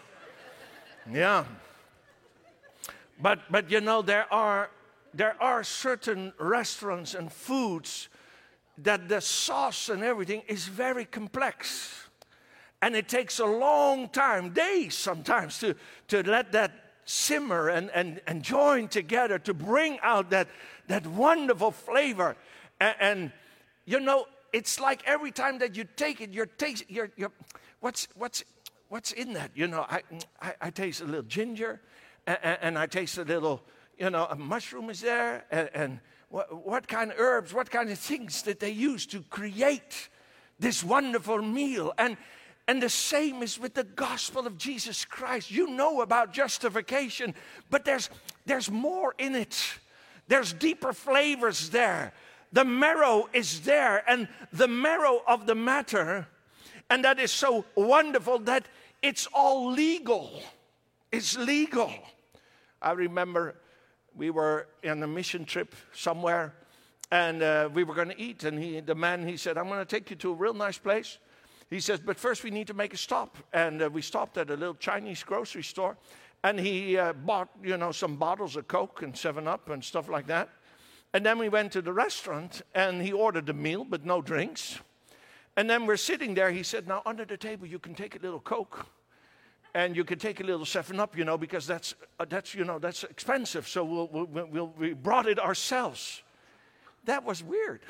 Yeah. But but you know there are there are certain restaurants and foods that the sauce and everything is very complex. And it takes a long time, days sometimes, to, to let that simmer and, and, and join together to bring out that, that wonderful flavor. And, and you know, it's like every time that you take it, you're tasting, you're, what's, what's, what's in that? You know, I, I, I taste a little ginger and, and I taste a little you know, a mushroom is there, and, and what, what kind of herbs, what kind of things that they use to create this wonderful meal. And, and the same is with the gospel of Jesus Christ. You know about justification, but there's, there's more in it. There's deeper flavors there. The marrow is there, and the marrow of the matter, and that is so wonderful that it's all legal. It's legal. I remember we were on a mission trip somewhere and uh, we were going to eat. And he, the man, he said, I'm going to take you to a real nice place. He says, but first we need to make a stop. And uh, we stopped at a little Chinese grocery store. And he uh, bought, you know, some bottles of Coke and 7-Up and stuff like that. And then we went to the restaurant and he ordered a meal, but no drinks. And then we're sitting there. He said, now under the table you can take a little Coke and you can take a little seven up, you know, because that's uh, that's you know that's expensive. So we'll, we'll, we'll, we brought it ourselves. That was weird,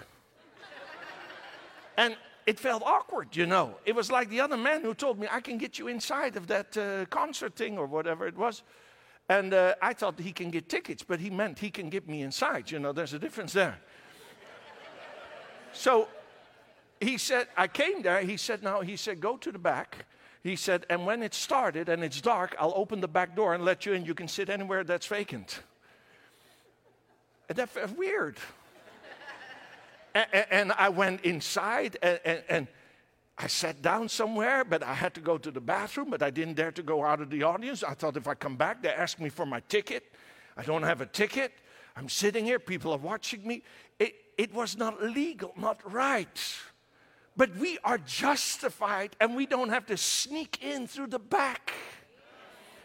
and it felt awkward, you know. It was like the other man who told me I can get you inside of that uh, concert thing or whatever it was, and uh, I thought he can get tickets, but he meant he can get me inside. You know, there's a difference there. so he said, I came there. He said, no. He said, go to the back he said, and when it started and it's dark, I'll open the back door and let you in. You can sit anywhere that's vacant. And that felt weird. and, and, I went inside and, and, I sat down somewhere, but I had to go to the bathroom, but I didn't dare to go out of the audience. I thought if I come back, they ask me for my ticket. I don't have a ticket. I'm sitting here, people are watching me. It, it was not legal, not right. But we are justified and we don't have to sneak in through the back.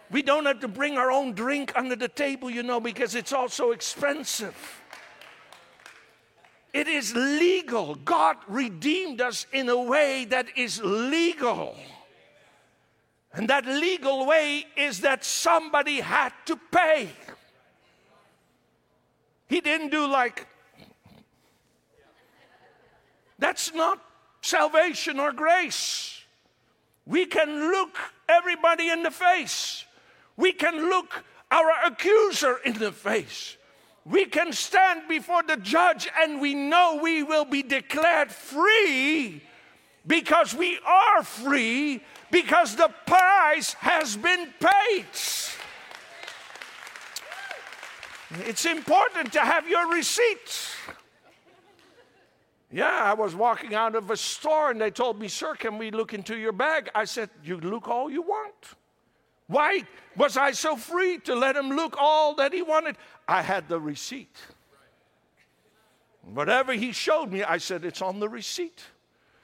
We don't have to bring our own drink under the table, you know, because it's also expensive. It is legal. God redeemed us in a way that is legal. And that legal way is that somebody had to pay. He didn't do like, that's not salvation or grace. We can look everybody in the face. We can look our accuser in the face. We can stand before the judge and we know we will be declared free because we are free because the price has been paid. It's important to have your receipts. Yeah, I was walking out of a store and they told me, Sir, can we look into your bag? I said, You look all you want. Why was I so free to let him look all that he wanted? I had the receipt. Whatever he showed me, I said, It's on the receipt.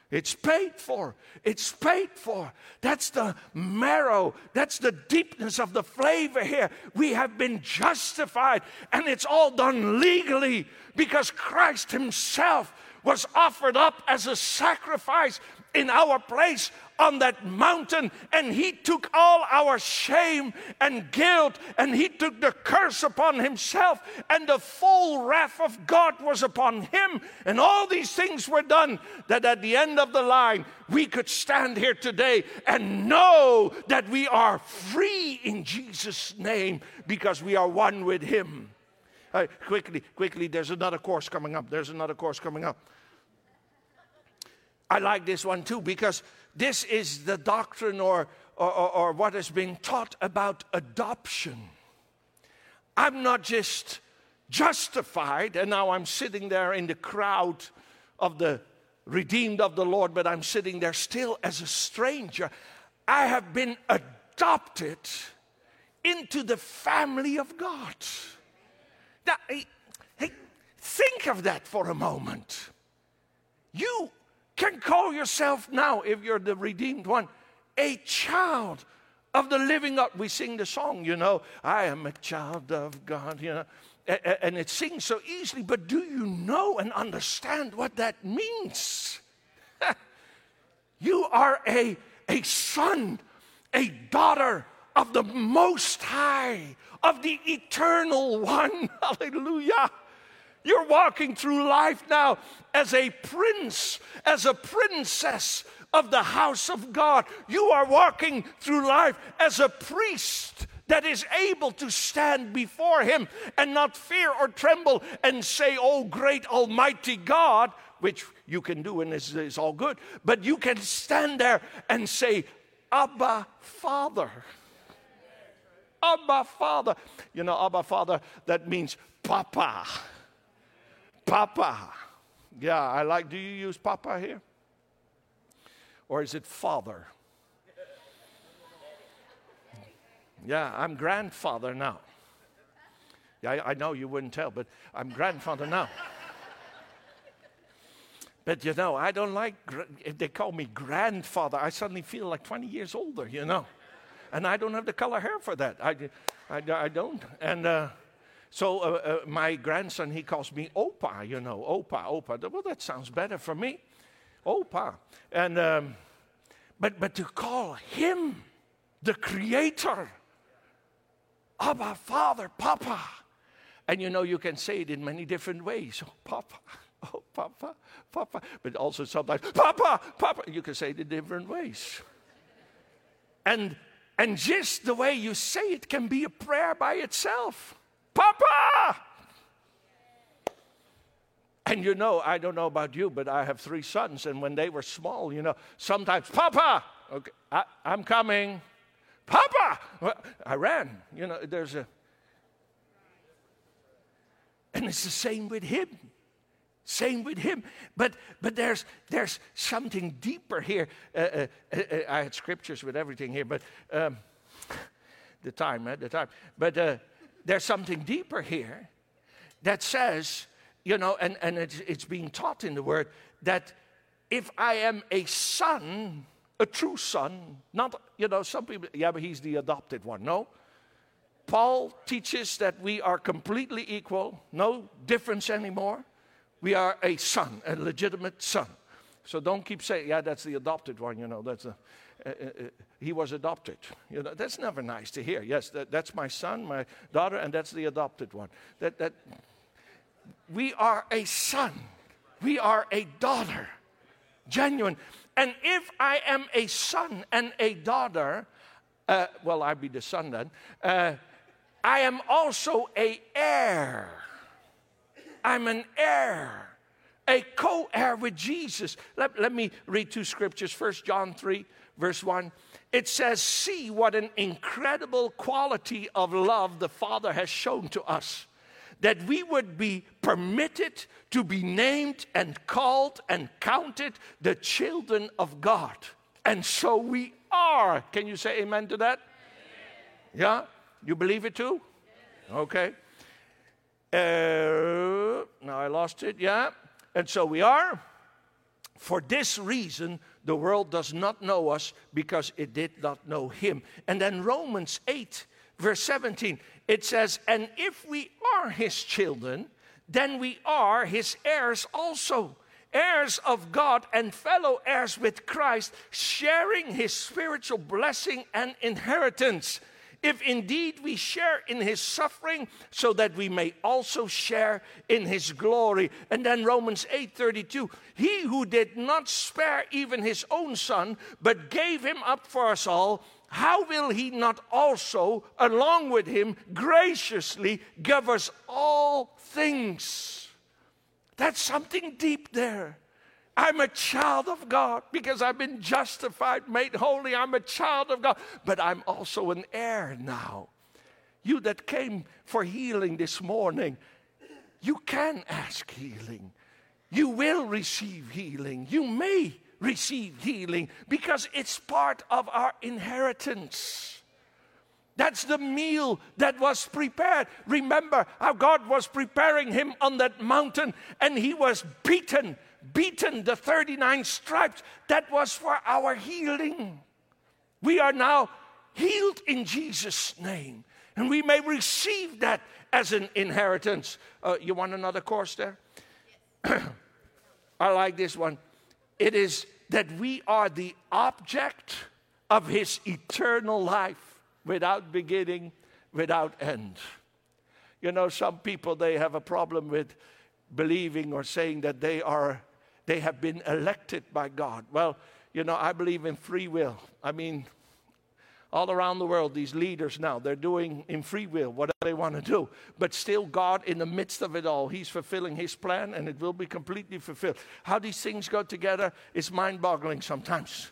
It's paid for. It's paid for. That's the marrow. That's the deepness of the flavor here. We have been justified, and it's all done legally because Christ Himself was offered up as a sacrifice in our place on that mountain and he took all our shame and guilt and he took the curse upon himself and the full wrath of God was upon him and all these things were done that at the end of the line we could stand here today and know that we are free in Jesus name because we are one with him. Uh, quickly quickly there's another course coming up. There's another course coming up I like this one too because this is the doctrine or, or, or, what has been taught about adoption. I'm not just justified and now I'm sitting there in the crowd of the redeemed of the Lord, but I'm sitting there still as a stranger. I have been adopted into the family of God. Now, hey, think of that for a moment. You can call yourself now, if you're the redeemed one, a child of the living God. We sing the song, you know, I am a child of God, you know, and it sings so easily, but do you know and understand what that means? you are a, a son, a daughter of the Most High, of the Eternal One. Hallelujah. You're walking through life now as a prince, as a princess of the house of God. You are walking through life as a priest that is able to stand before him and not fear or tremble and say, Oh, great Almighty God, which you can do and is, is all good, but you can stand there and say, Abba, Father. Abba, Father. You know, Abba, Father, that means Papa. Papa. Yeah, I like, do you use Papa here? Or is it Father? Yeah, I'm grandfather now. Yeah, I, know you wouldn't tell, but I'm grandfather now. But you know, I don't like, if they call me grandfather, I suddenly feel like 20 years older, you know. And I don't have the color hair for that. I, I, I don't. And, uh, so uh, uh, my grandson, he calls me Opa, you know, Opa, Opa. Well, that sounds better for me, Opa. And um, but but to call him the Creator, Abba, Father, Papa, and you know you can say it in many different ways. Oh, Papa. Oh, Papa, Papa. But also sometimes, Papa, Papa. You can say it in different ways. And, and just the way you say it can be a prayer by itself. Papa! And you know, I don't know about you, but I have three sons, and when they were small, you know, sometimes, Papa! Okay, I, am coming. Papa! I ran. You know, there's a. And it's the same with him. Same with him. But but there's there's something deeper here. Uh, uh, uh, uh I had scriptures with everything here, but um, the time, at the time. But uh, there's something deeper here that says, you know, and, and it's, it's being taught in the word that if I am a son, a true son, not, you know, some people, yeah, but he's the adopted one. No. Paul teaches that we are completely equal, no difference anymore. We are a son, a legitimate son. So don't keep saying, yeah, that's the adopted one, you know, that's a, uh, uh, uh, he was adopted. You know, that's never nice to hear. Yes, that, that's my son, my daughter, and that's the adopted one. That, that, we are a son, we are a daughter, genuine. And if I am a son and a daughter, uh, well, I'd be the son then, uh, I am also a heir. I'm an heir a co heir with Jesus. Let, let me read two scriptures. First John 3, verse 1. It says, See what an incredible quality of love the Father has shown to us, that we would be permitted to be named and called and counted the children of God. And so we are. Can you say amen to that? Yeah? You believe it too? Okay. Uh, now I lost it. Yeah. And so we are. For this reason, the world does not know us because it did not know him. And then Romans 8, verse 17, it says, And if we are his children, then we are his heirs also, heirs of God and fellow heirs with Christ, sharing his spiritual blessing and inheritance if indeed we share in his suffering so that we may also share in his glory. And then romans 8:32 he who did not spare even his own son but gave him up for us all how will he not also along with him graciously give us all things? That's something deep there I'm a child of God because I've been justified, made holy. I'm a child of God, but I'm also an heir now. You that came for healing this morning, you can ask healing. You will receive healing. You may receive healing because it's part of our inheritance. That's the meal that was prepared. Remember how God was preparing him on that mountain and he was beaten beaten the 39 stripes, that was for our healing. We are now healed in Jesus' name, and we may receive that as an inheritance. Uh, you want another course there? I like this one. It is that we are the object of his eternal life without beginning, without end. You know, some people they have a problem with believing or saying that they are they have been elected by God. Well, you know, I believe in free will. I mean, all around the world, these leaders now, they're doing in free will whatever they want to do. But still, God, in the midst of it all, He's fulfilling His plan and it will be completely fulfilled. How these things go together is mind boggling sometimes.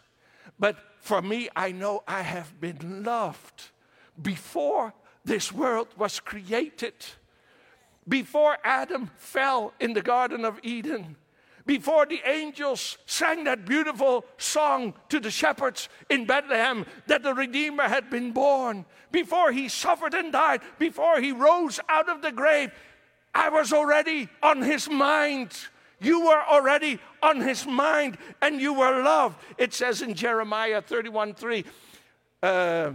But for me, I know I have been loved before this world was created. Before Adam fell in the Garden of Eden, before the angels sang that beautiful song to the shepherds in Bethlehem that the Redeemer had been born, before he suffered and died, before he rose out of the grave, I was already on his mind. You were already on his mind and you were loved. It says in Jeremiah 31 3, uh,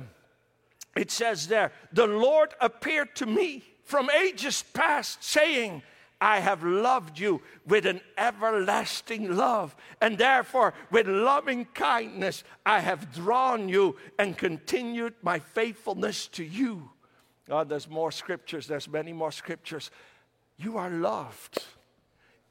it says there, the Lord appeared to me from ages past, saying, I have loved you with an everlasting love, and therefore, with loving kindness, I have drawn you and continued my faithfulness to you. God, there's more scriptures, there's many more scriptures. You are loved.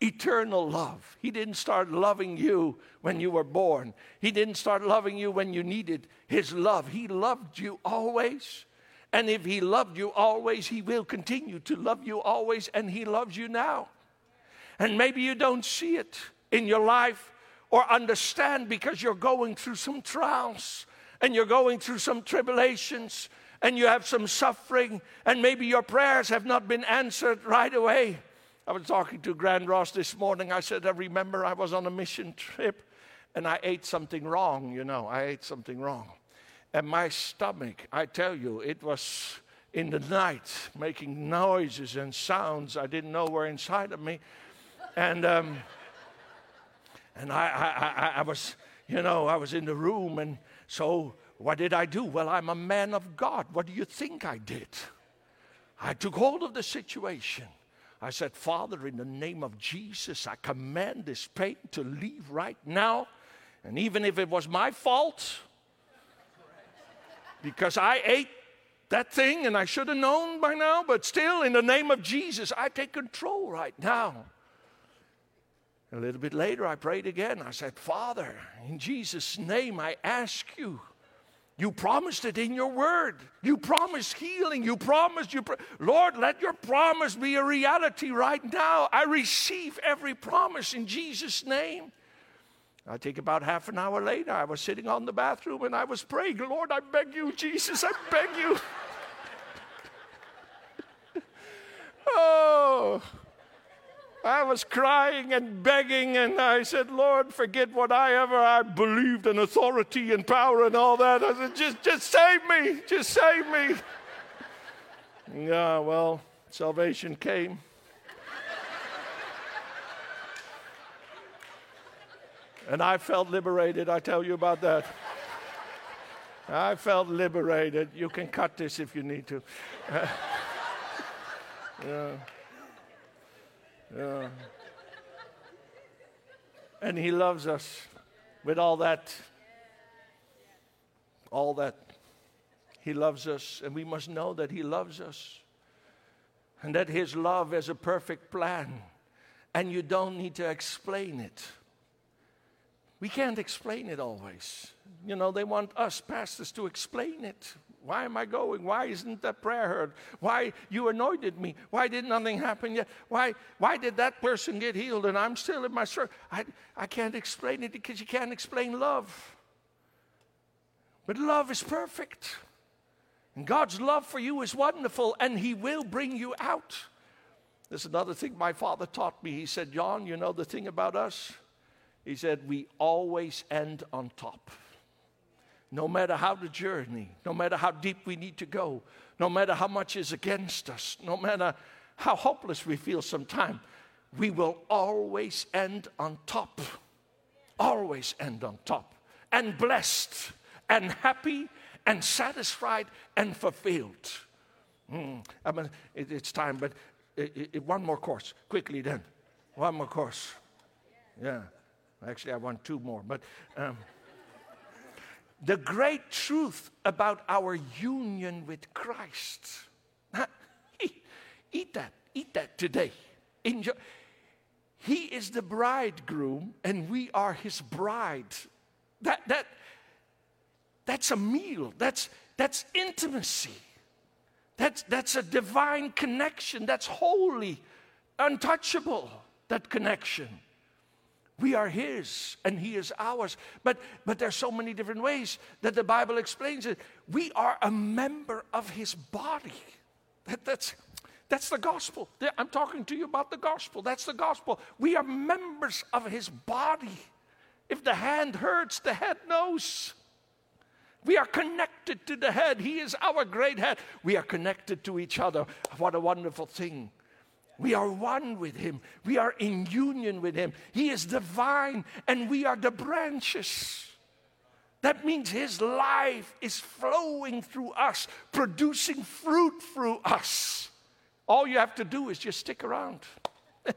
Eternal love. He didn't start loving you when you were born. He didn't start loving you when you needed His love. He loved you always. And if He loved you always, He will continue to love you always, and He loves you now. And maybe you don't see it in your life or understand because you're going through some trials and you're going through some tribulations and you have some suffering, and maybe your prayers have not been answered right away. I was talking to Grand Ross this morning. I said, I remember I was on a mission trip and I ate something wrong, you know, I ate something wrong. And my stomach, I tell you, it was in the night making noises and sounds I didn't know were inside of me. And, um, and I, I, I, I was, you know, I was in the room. And so what did I do? Well, I'm a man of God. What do you think I did? I took hold of the situation. I said, Father, in the name of Jesus, I command this pain to leave right now. And even if it was my fault, because I ate that thing and I should have known by now, but still, in the name of Jesus, I take control right now. A little bit later, I prayed again. I said, Father, in Jesus' name, I ask you You promised it in your word. You promised healing. You promised you. Pro- Lord, let your promise be a reality right now. I receive every promise in Jesus' name. I think about half an hour later, I was sitting on the bathroom and I was praying, Lord, I beg you, Jesus, I beg you. oh, I was crying and begging, and I said, Lord, forget what I ever I believed in authority and power and all that. I said, just, just save me, just save me. yeah, well, salvation came. And I felt liberated, I tell you about that. I felt liberated. You can cut this if you need to. yeah. Yeah. And He loves us with all that. All that. He loves us, and we must know that He loves us. And that His love is a perfect plan, and you don't need to explain it. We can't explain it always. You know, they want us pastors to explain it. Why am I going? Why isn't that prayer heard? Why you anointed me? Why did nothing happen yet? Why, why did that person get healed and I'm still in my circle? I, I can't explain it because you can't explain love. But love is perfect. And God's love for you is wonderful and He will bring you out. There's another thing my father taught me. He said, John, you know the thing about us? He said, we always end on top no matter how the journey, no matter how deep we need to go, no matter how much is against us, no matter how hopeless we feel sometimes, we will always end on top. Always end on top. And blessed and happy and satisfied and fulfilled. Mm, I mean, it, it's time, but it, it, one more course, quickly then. One more course. Yeah. Actually, I want two more, but. Um, the great truth about our union with Christ. Eat that, eat that today. Enjoy. He is the bridegroom and we are his bride. That, that, that's a meal, that's, that's intimacy. That's, that's a divine connection, that's holy, untouchable, that connection. We are His and He is ours. But, but there's so many different ways that the Bible explains it. We are a member of His body. That, that's, that's the gospel. I'm talking to you about the gospel. That's the gospel. We are members of His body. If the hand hurts, the head knows. We are connected to the head. He is our great head. We are connected to each other. What a wonderful thing. We are one with Him. We are in union with Him. He is the vine and we are the branches. That means His life is flowing through us, producing fruit through us. All you have to do is just stick around.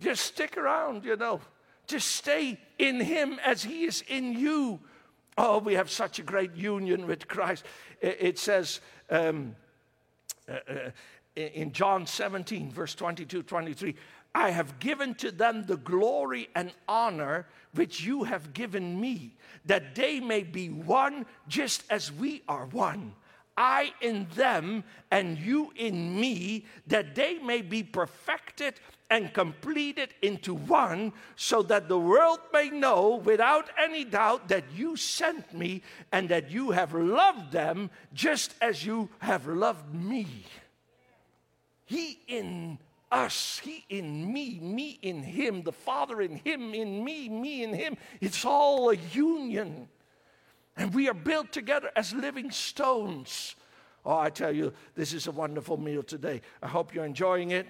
just stick around, you know. Just stay in Him as He is in you. Oh, we have such a great union with Christ. It says, um, uh, uh, in John 17, verse 22, 23, I have given to them the glory and honor which you have given me, that they may be one just as we are one. I in them and you in me, that they may be perfected and completed into one, so that the world may know without any doubt that you sent me and that you have loved them just as you have loved me. He in us, He in me, me in Him, the Father in Him, in me, me in Him. It's all a union. And we are built together as living stones. Oh, I tell you, this is a wonderful meal today. I hope you're enjoying it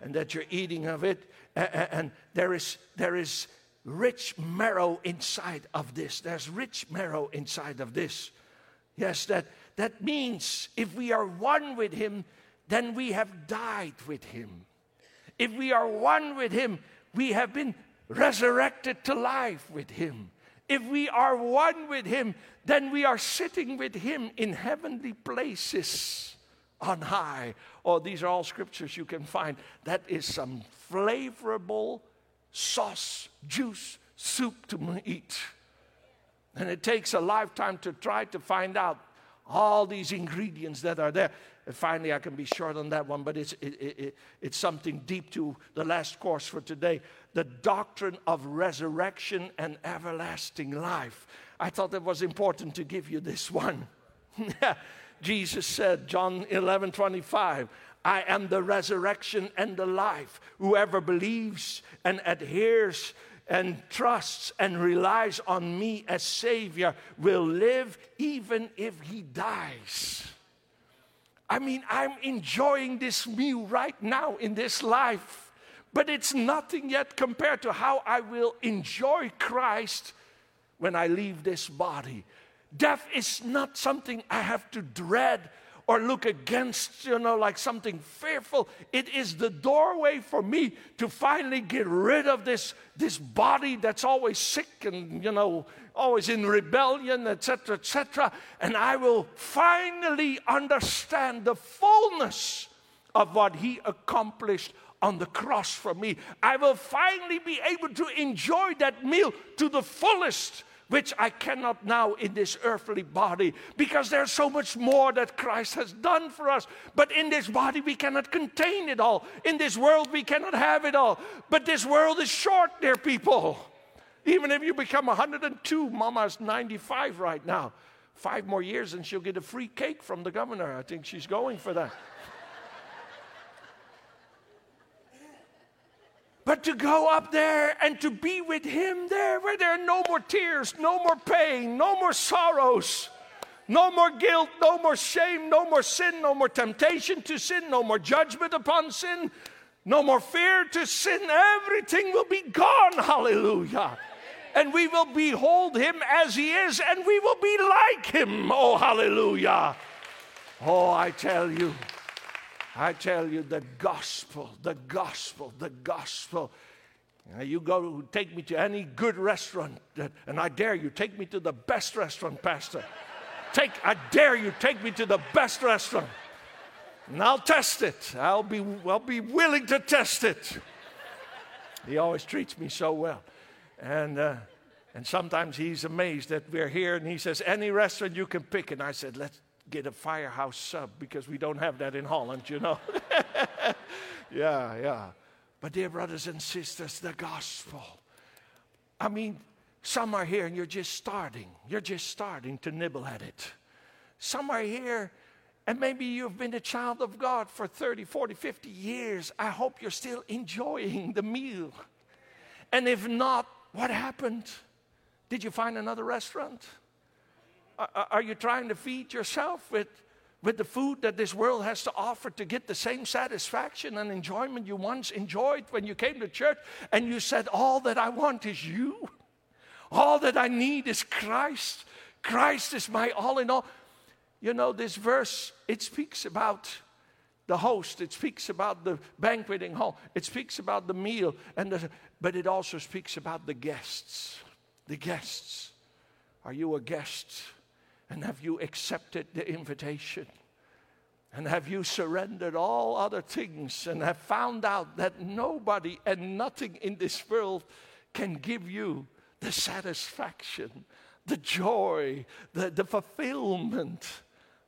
and that you're eating of it. And there is, there is rich marrow inside of this. There's rich marrow inside of this. Yes, that, that means if we are one with Him, then we have died with him. If we are one with him, we have been resurrected to life with him. If we are one with him, then we are sitting with him in heavenly places on high. Oh, these are all scriptures you can find. That is some flavorable sauce, juice, soup to eat. And it takes a lifetime to try to find out all these ingredients that are there. And finally, I can be short on that one, but it's, it, it, it's something deep to the last course for today the doctrine of resurrection and everlasting life. I thought it was important to give you this one. Jesus said, John 11 25, I am the resurrection and the life. Whoever believes and adheres and trusts and relies on me as Savior will live even if he dies. I mean, I'm enjoying this meal right now in this life, but it's nothing yet compared to how I will enjoy Christ when I leave this body. Death is not something I have to dread or look against, you know, like something fearful. It is the doorway for me to finally get rid of this, this body that's always sick and, you know, always in rebellion, etc., etc. And I will finally understand the fullness of what He accomplished on the cross for me. I will finally be able to enjoy that meal to the fullest which I cannot now in this earthly body, because there's so much more that Christ has done for us. But in this body, we cannot contain it all. In this world, we cannot have it all. But this world is short, dear people. Even if you become 102, Mama's 95 right now. Five more years and she'll get a free cake from the governor. I think she's going for that. But to go up there and to be with Him there, where there are no more tears, no more pain, no more sorrows, no more guilt, no more shame, no more sin, no more temptation to sin, no more judgment upon sin, no more fear to sin. Everything will be gone. Hallelujah. And we will behold Him as He is, and we will be like Him. Oh, hallelujah. Oh, I tell you. I tell you, the gospel, the gospel, the gospel. You go take me to any good restaurant, and I dare you, take me to the best restaurant, Pastor. Take, I dare you, take me to the best restaurant. And I'll test it. I'll be, I'll be willing to test it. He always treats me so well. And, uh, and sometimes he's amazed that we're here and he says, Any restaurant you can pick. And I said, Let's get a firehouse sub because we don't have that in Holland, you know. yeah, yeah. But, dear brothers and sisters, the gospel. I mean, some are here and you're just starting. You're just starting to nibble at it. Some are here and maybe you've been a child of God for 30, 40, 50 years. I hope you're still enjoying the meal. And if not, what happened? Did you find another restaurant? Are you trying to feed yourself with, with the food that this world has to offer to get the same satisfaction and enjoyment you once enjoyed when you came to church and you said, All that I want is you? All that I need is Christ. Christ is my all in all. You know, this verse, it speaks about the host, it speaks about the banqueting hall, it speaks about the meal, and the, but it also speaks about the guests. The guests. Are you a guest? And have you accepted the invitation? And have you surrendered all other things and have found out that nobody and nothing in this world can give you the satisfaction, the joy, the, the fulfillment,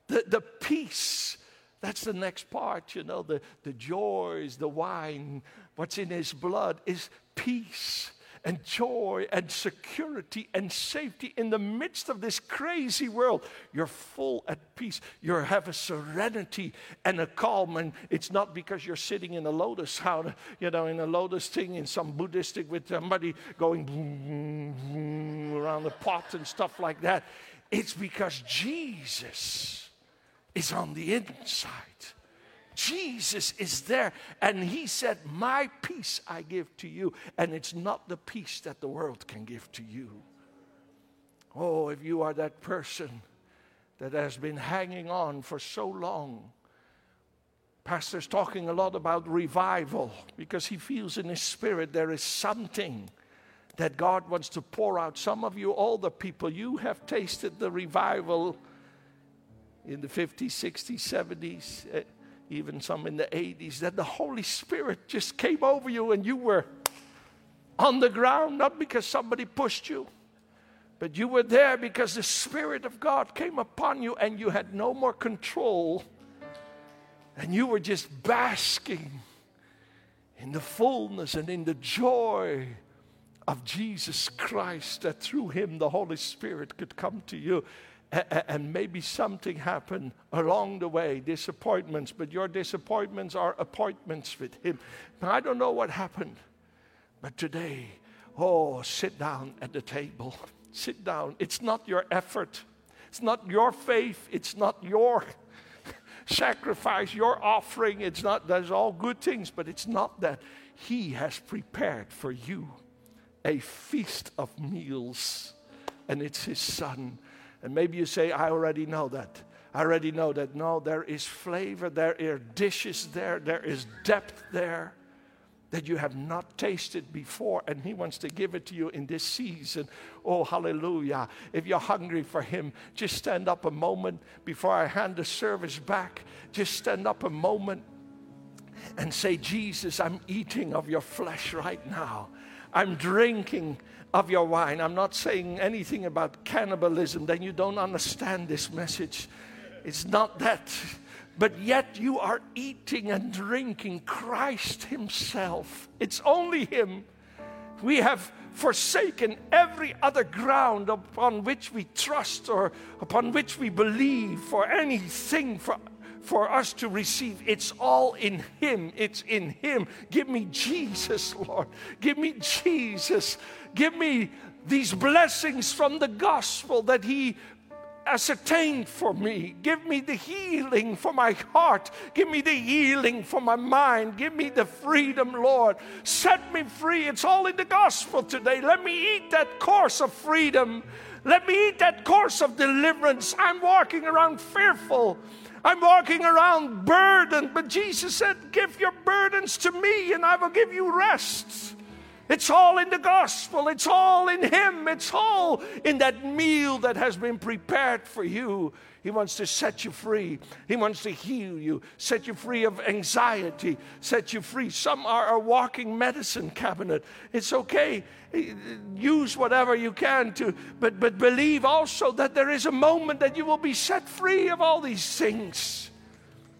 the, the peace? That's the next part, you know, the, the joys, the wine, what's in his blood is peace and joy and security and safety in the midst of this crazy world. You're full at peace. You have a serenity and a calm. And it's not because you're sitting in a lotus house, you know, in a lotus thing in some Buddhistic with somebody going around the pot and stuff like that. It's because Jesus is on the inside. Jesus is there. And he said, My peace I give to you. And it's not the peace that the world can give to you. Oh, if you are that person that has been hanging on for so long. Pastor's talking a lot about revival because he feels in his spirit there is something that God wants to pour out. Some of you older people, you have tasted the revival in the 50s, 60s, 70s even some in the 80s, that the Holy Spirit just came over you and you were on the ground, not because somebody pushed you, But you were there because the Spirit of God came upon you and you had no more control. And you were just basking in the fullness and in the joy of Jesus Christ, that through him the Holy Spirit could come to you. And maybe something happened along the way, disappointments, but your disappointments are appointments with Him. I don't know what happened, but today, oh, sit down at the table. Sit down. It's not your effort, it's not your faith, it's not your sacrifice, your offering. It's not, there's all good things, but it's not that. He has prepared for you a feast of meals, and it's His Son. And maybe you say, I already know that. I already know that. No, there is flavor, there are dishes there, there is depth there that you have not tasted before, and He wants to give it to you in this season. Oh, hallelujah. If you're hungry for Him, just stand up a moment before I hand the service back. Just stand up a moment and say, Jesus, I'm eating of your flesh right now. I'm drinking of your wine. I'm not saying anything about cannibalism, then you don't understand this message. It's not that but yet you are eating and drinking Christ Himself. It's only Him. We have forsaken every other ground upon which we trust or upon which we believe for anything for, for us to receive. It's all in Him. It's in Him. Give me Jesus, Lord. Give me Jesus. Give me these blessings from the gospel that He ascertained for me. Give me the healing for my heart. Give me the healing for my mind. Give me the freedom, Lord. Set me free. It's all in the gospel today. Let me eat that course of freedom. Let me eat that course of deliverance. I'm walking around fearful. I'm walking around burdened, but Jesus said, Give your burdens to me and I will give you rest. It's all in the gospel. It's all in Him. It's all in that meal that has been prepared for you. He wants to set you free. He wants to heal you, set you free of anxiety, set you free. Some are a walking medicine cabinet. It's okay. Use whatever you can to, but, but believe also that there is a moment that you will be set free of all these things.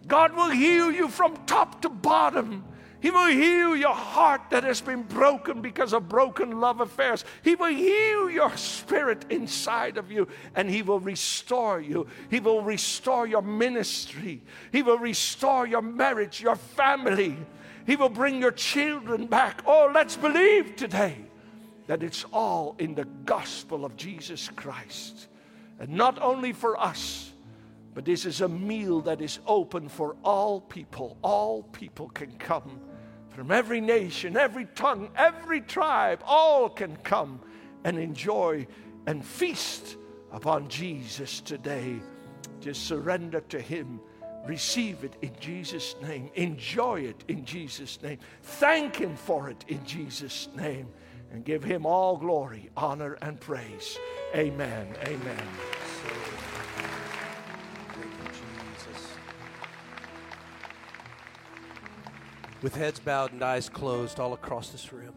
God will heal you from top to bottom. He will heal your heart that has been broken because of broken love affairs. He will heal your spirit inside of you and He will restore you. He will restore your ministry. He will restore your marriage, your family. He will bring your children back. Oh, let's believe today that it's all in the gospel of Jesus Christ. And not only for us, but this is a meal that is open for all people. All people can come from every nation, every tongue, every tribe. All can come and enjoy and feast upon Jesus today. Just surrender to Him. Receive it in Jesus' name. Enjoy it in Jesus' name. Thank Him for it in Jesus' name. And give Him all glory, honor, and praise. Amen. Amen. With heads bowed and eyes closed all across this room.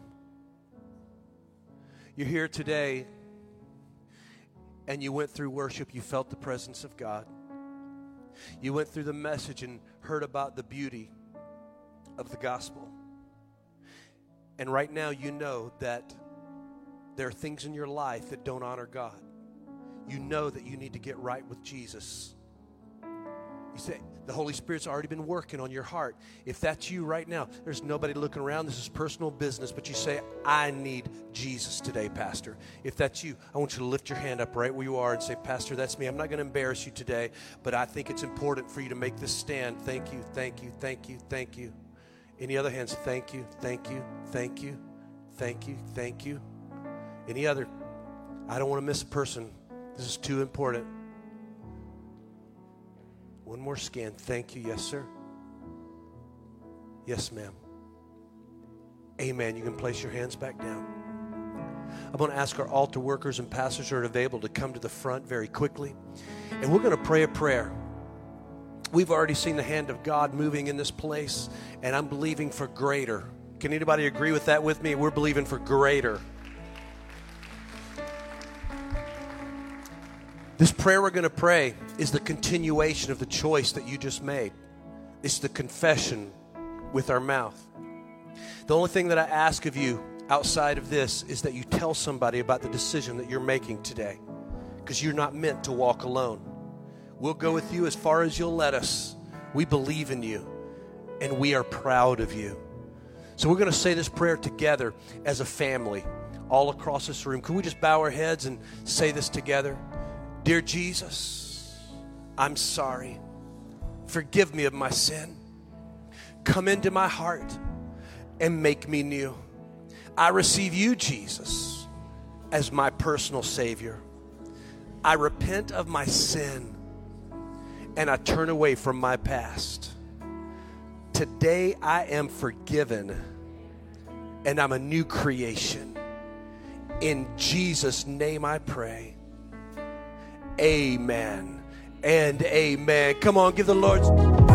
You're here today and you went through worship, you felt the presence of God. You went through the message and heard about the beauty of the gospel. And right now, you know that there are things in your life that don't honor God. You know that you need to get right with Jesus. You say, the Holy Spirit's already been working on your heart. If that's you right now, there's nobody looking around. This is personal business, but you say, I need Jesus today, Pastor. If that's you, I want you to lift your hand up right where you are and say, Pastor, that's me. I'm not going to embarrass you today, but I think it's important for you to make this stand. Thank you, thank you, thank you, thank you. Any other hands? Thank you, thank you, thank you, thank you, thank you. Any other? I don't want to miss a person. This is too important. One more scan. Thank you. Yes, sir. Yes, ma'am. Amen. You can place your hands back down. I'm going to ask our altar workers and pastors who are available to come to the front very quickly. And we're going to pray a prayer. We've already seen the hand of God moving in this place, and I'm believing for greater. Can anybody agree with that with me? We're believing for greater. This prayer we're going to pray is the continuation of the choice that you just made. It's the confession with our mouth. The only thing that I ask of you outside of this is that you tell somebody about the decision that you're making today because you're not meant to walk alone. We'll go with you as far as you'll let us. We believe in you and we are proud of you. So we're going to say this prayer together as a family all across this room. Can we just bow our heads and say this together? Dear Jesus, I'm sorry. Forgive me of my sin. Come into my heart and make me new. I receive you, Jesus, as my personal Savior. I repent of my sin and I turn away from my past. Today I am forgiven and I'm a new creation. In Jesus' name I pray. Amen and amen. Come on, give the Lord.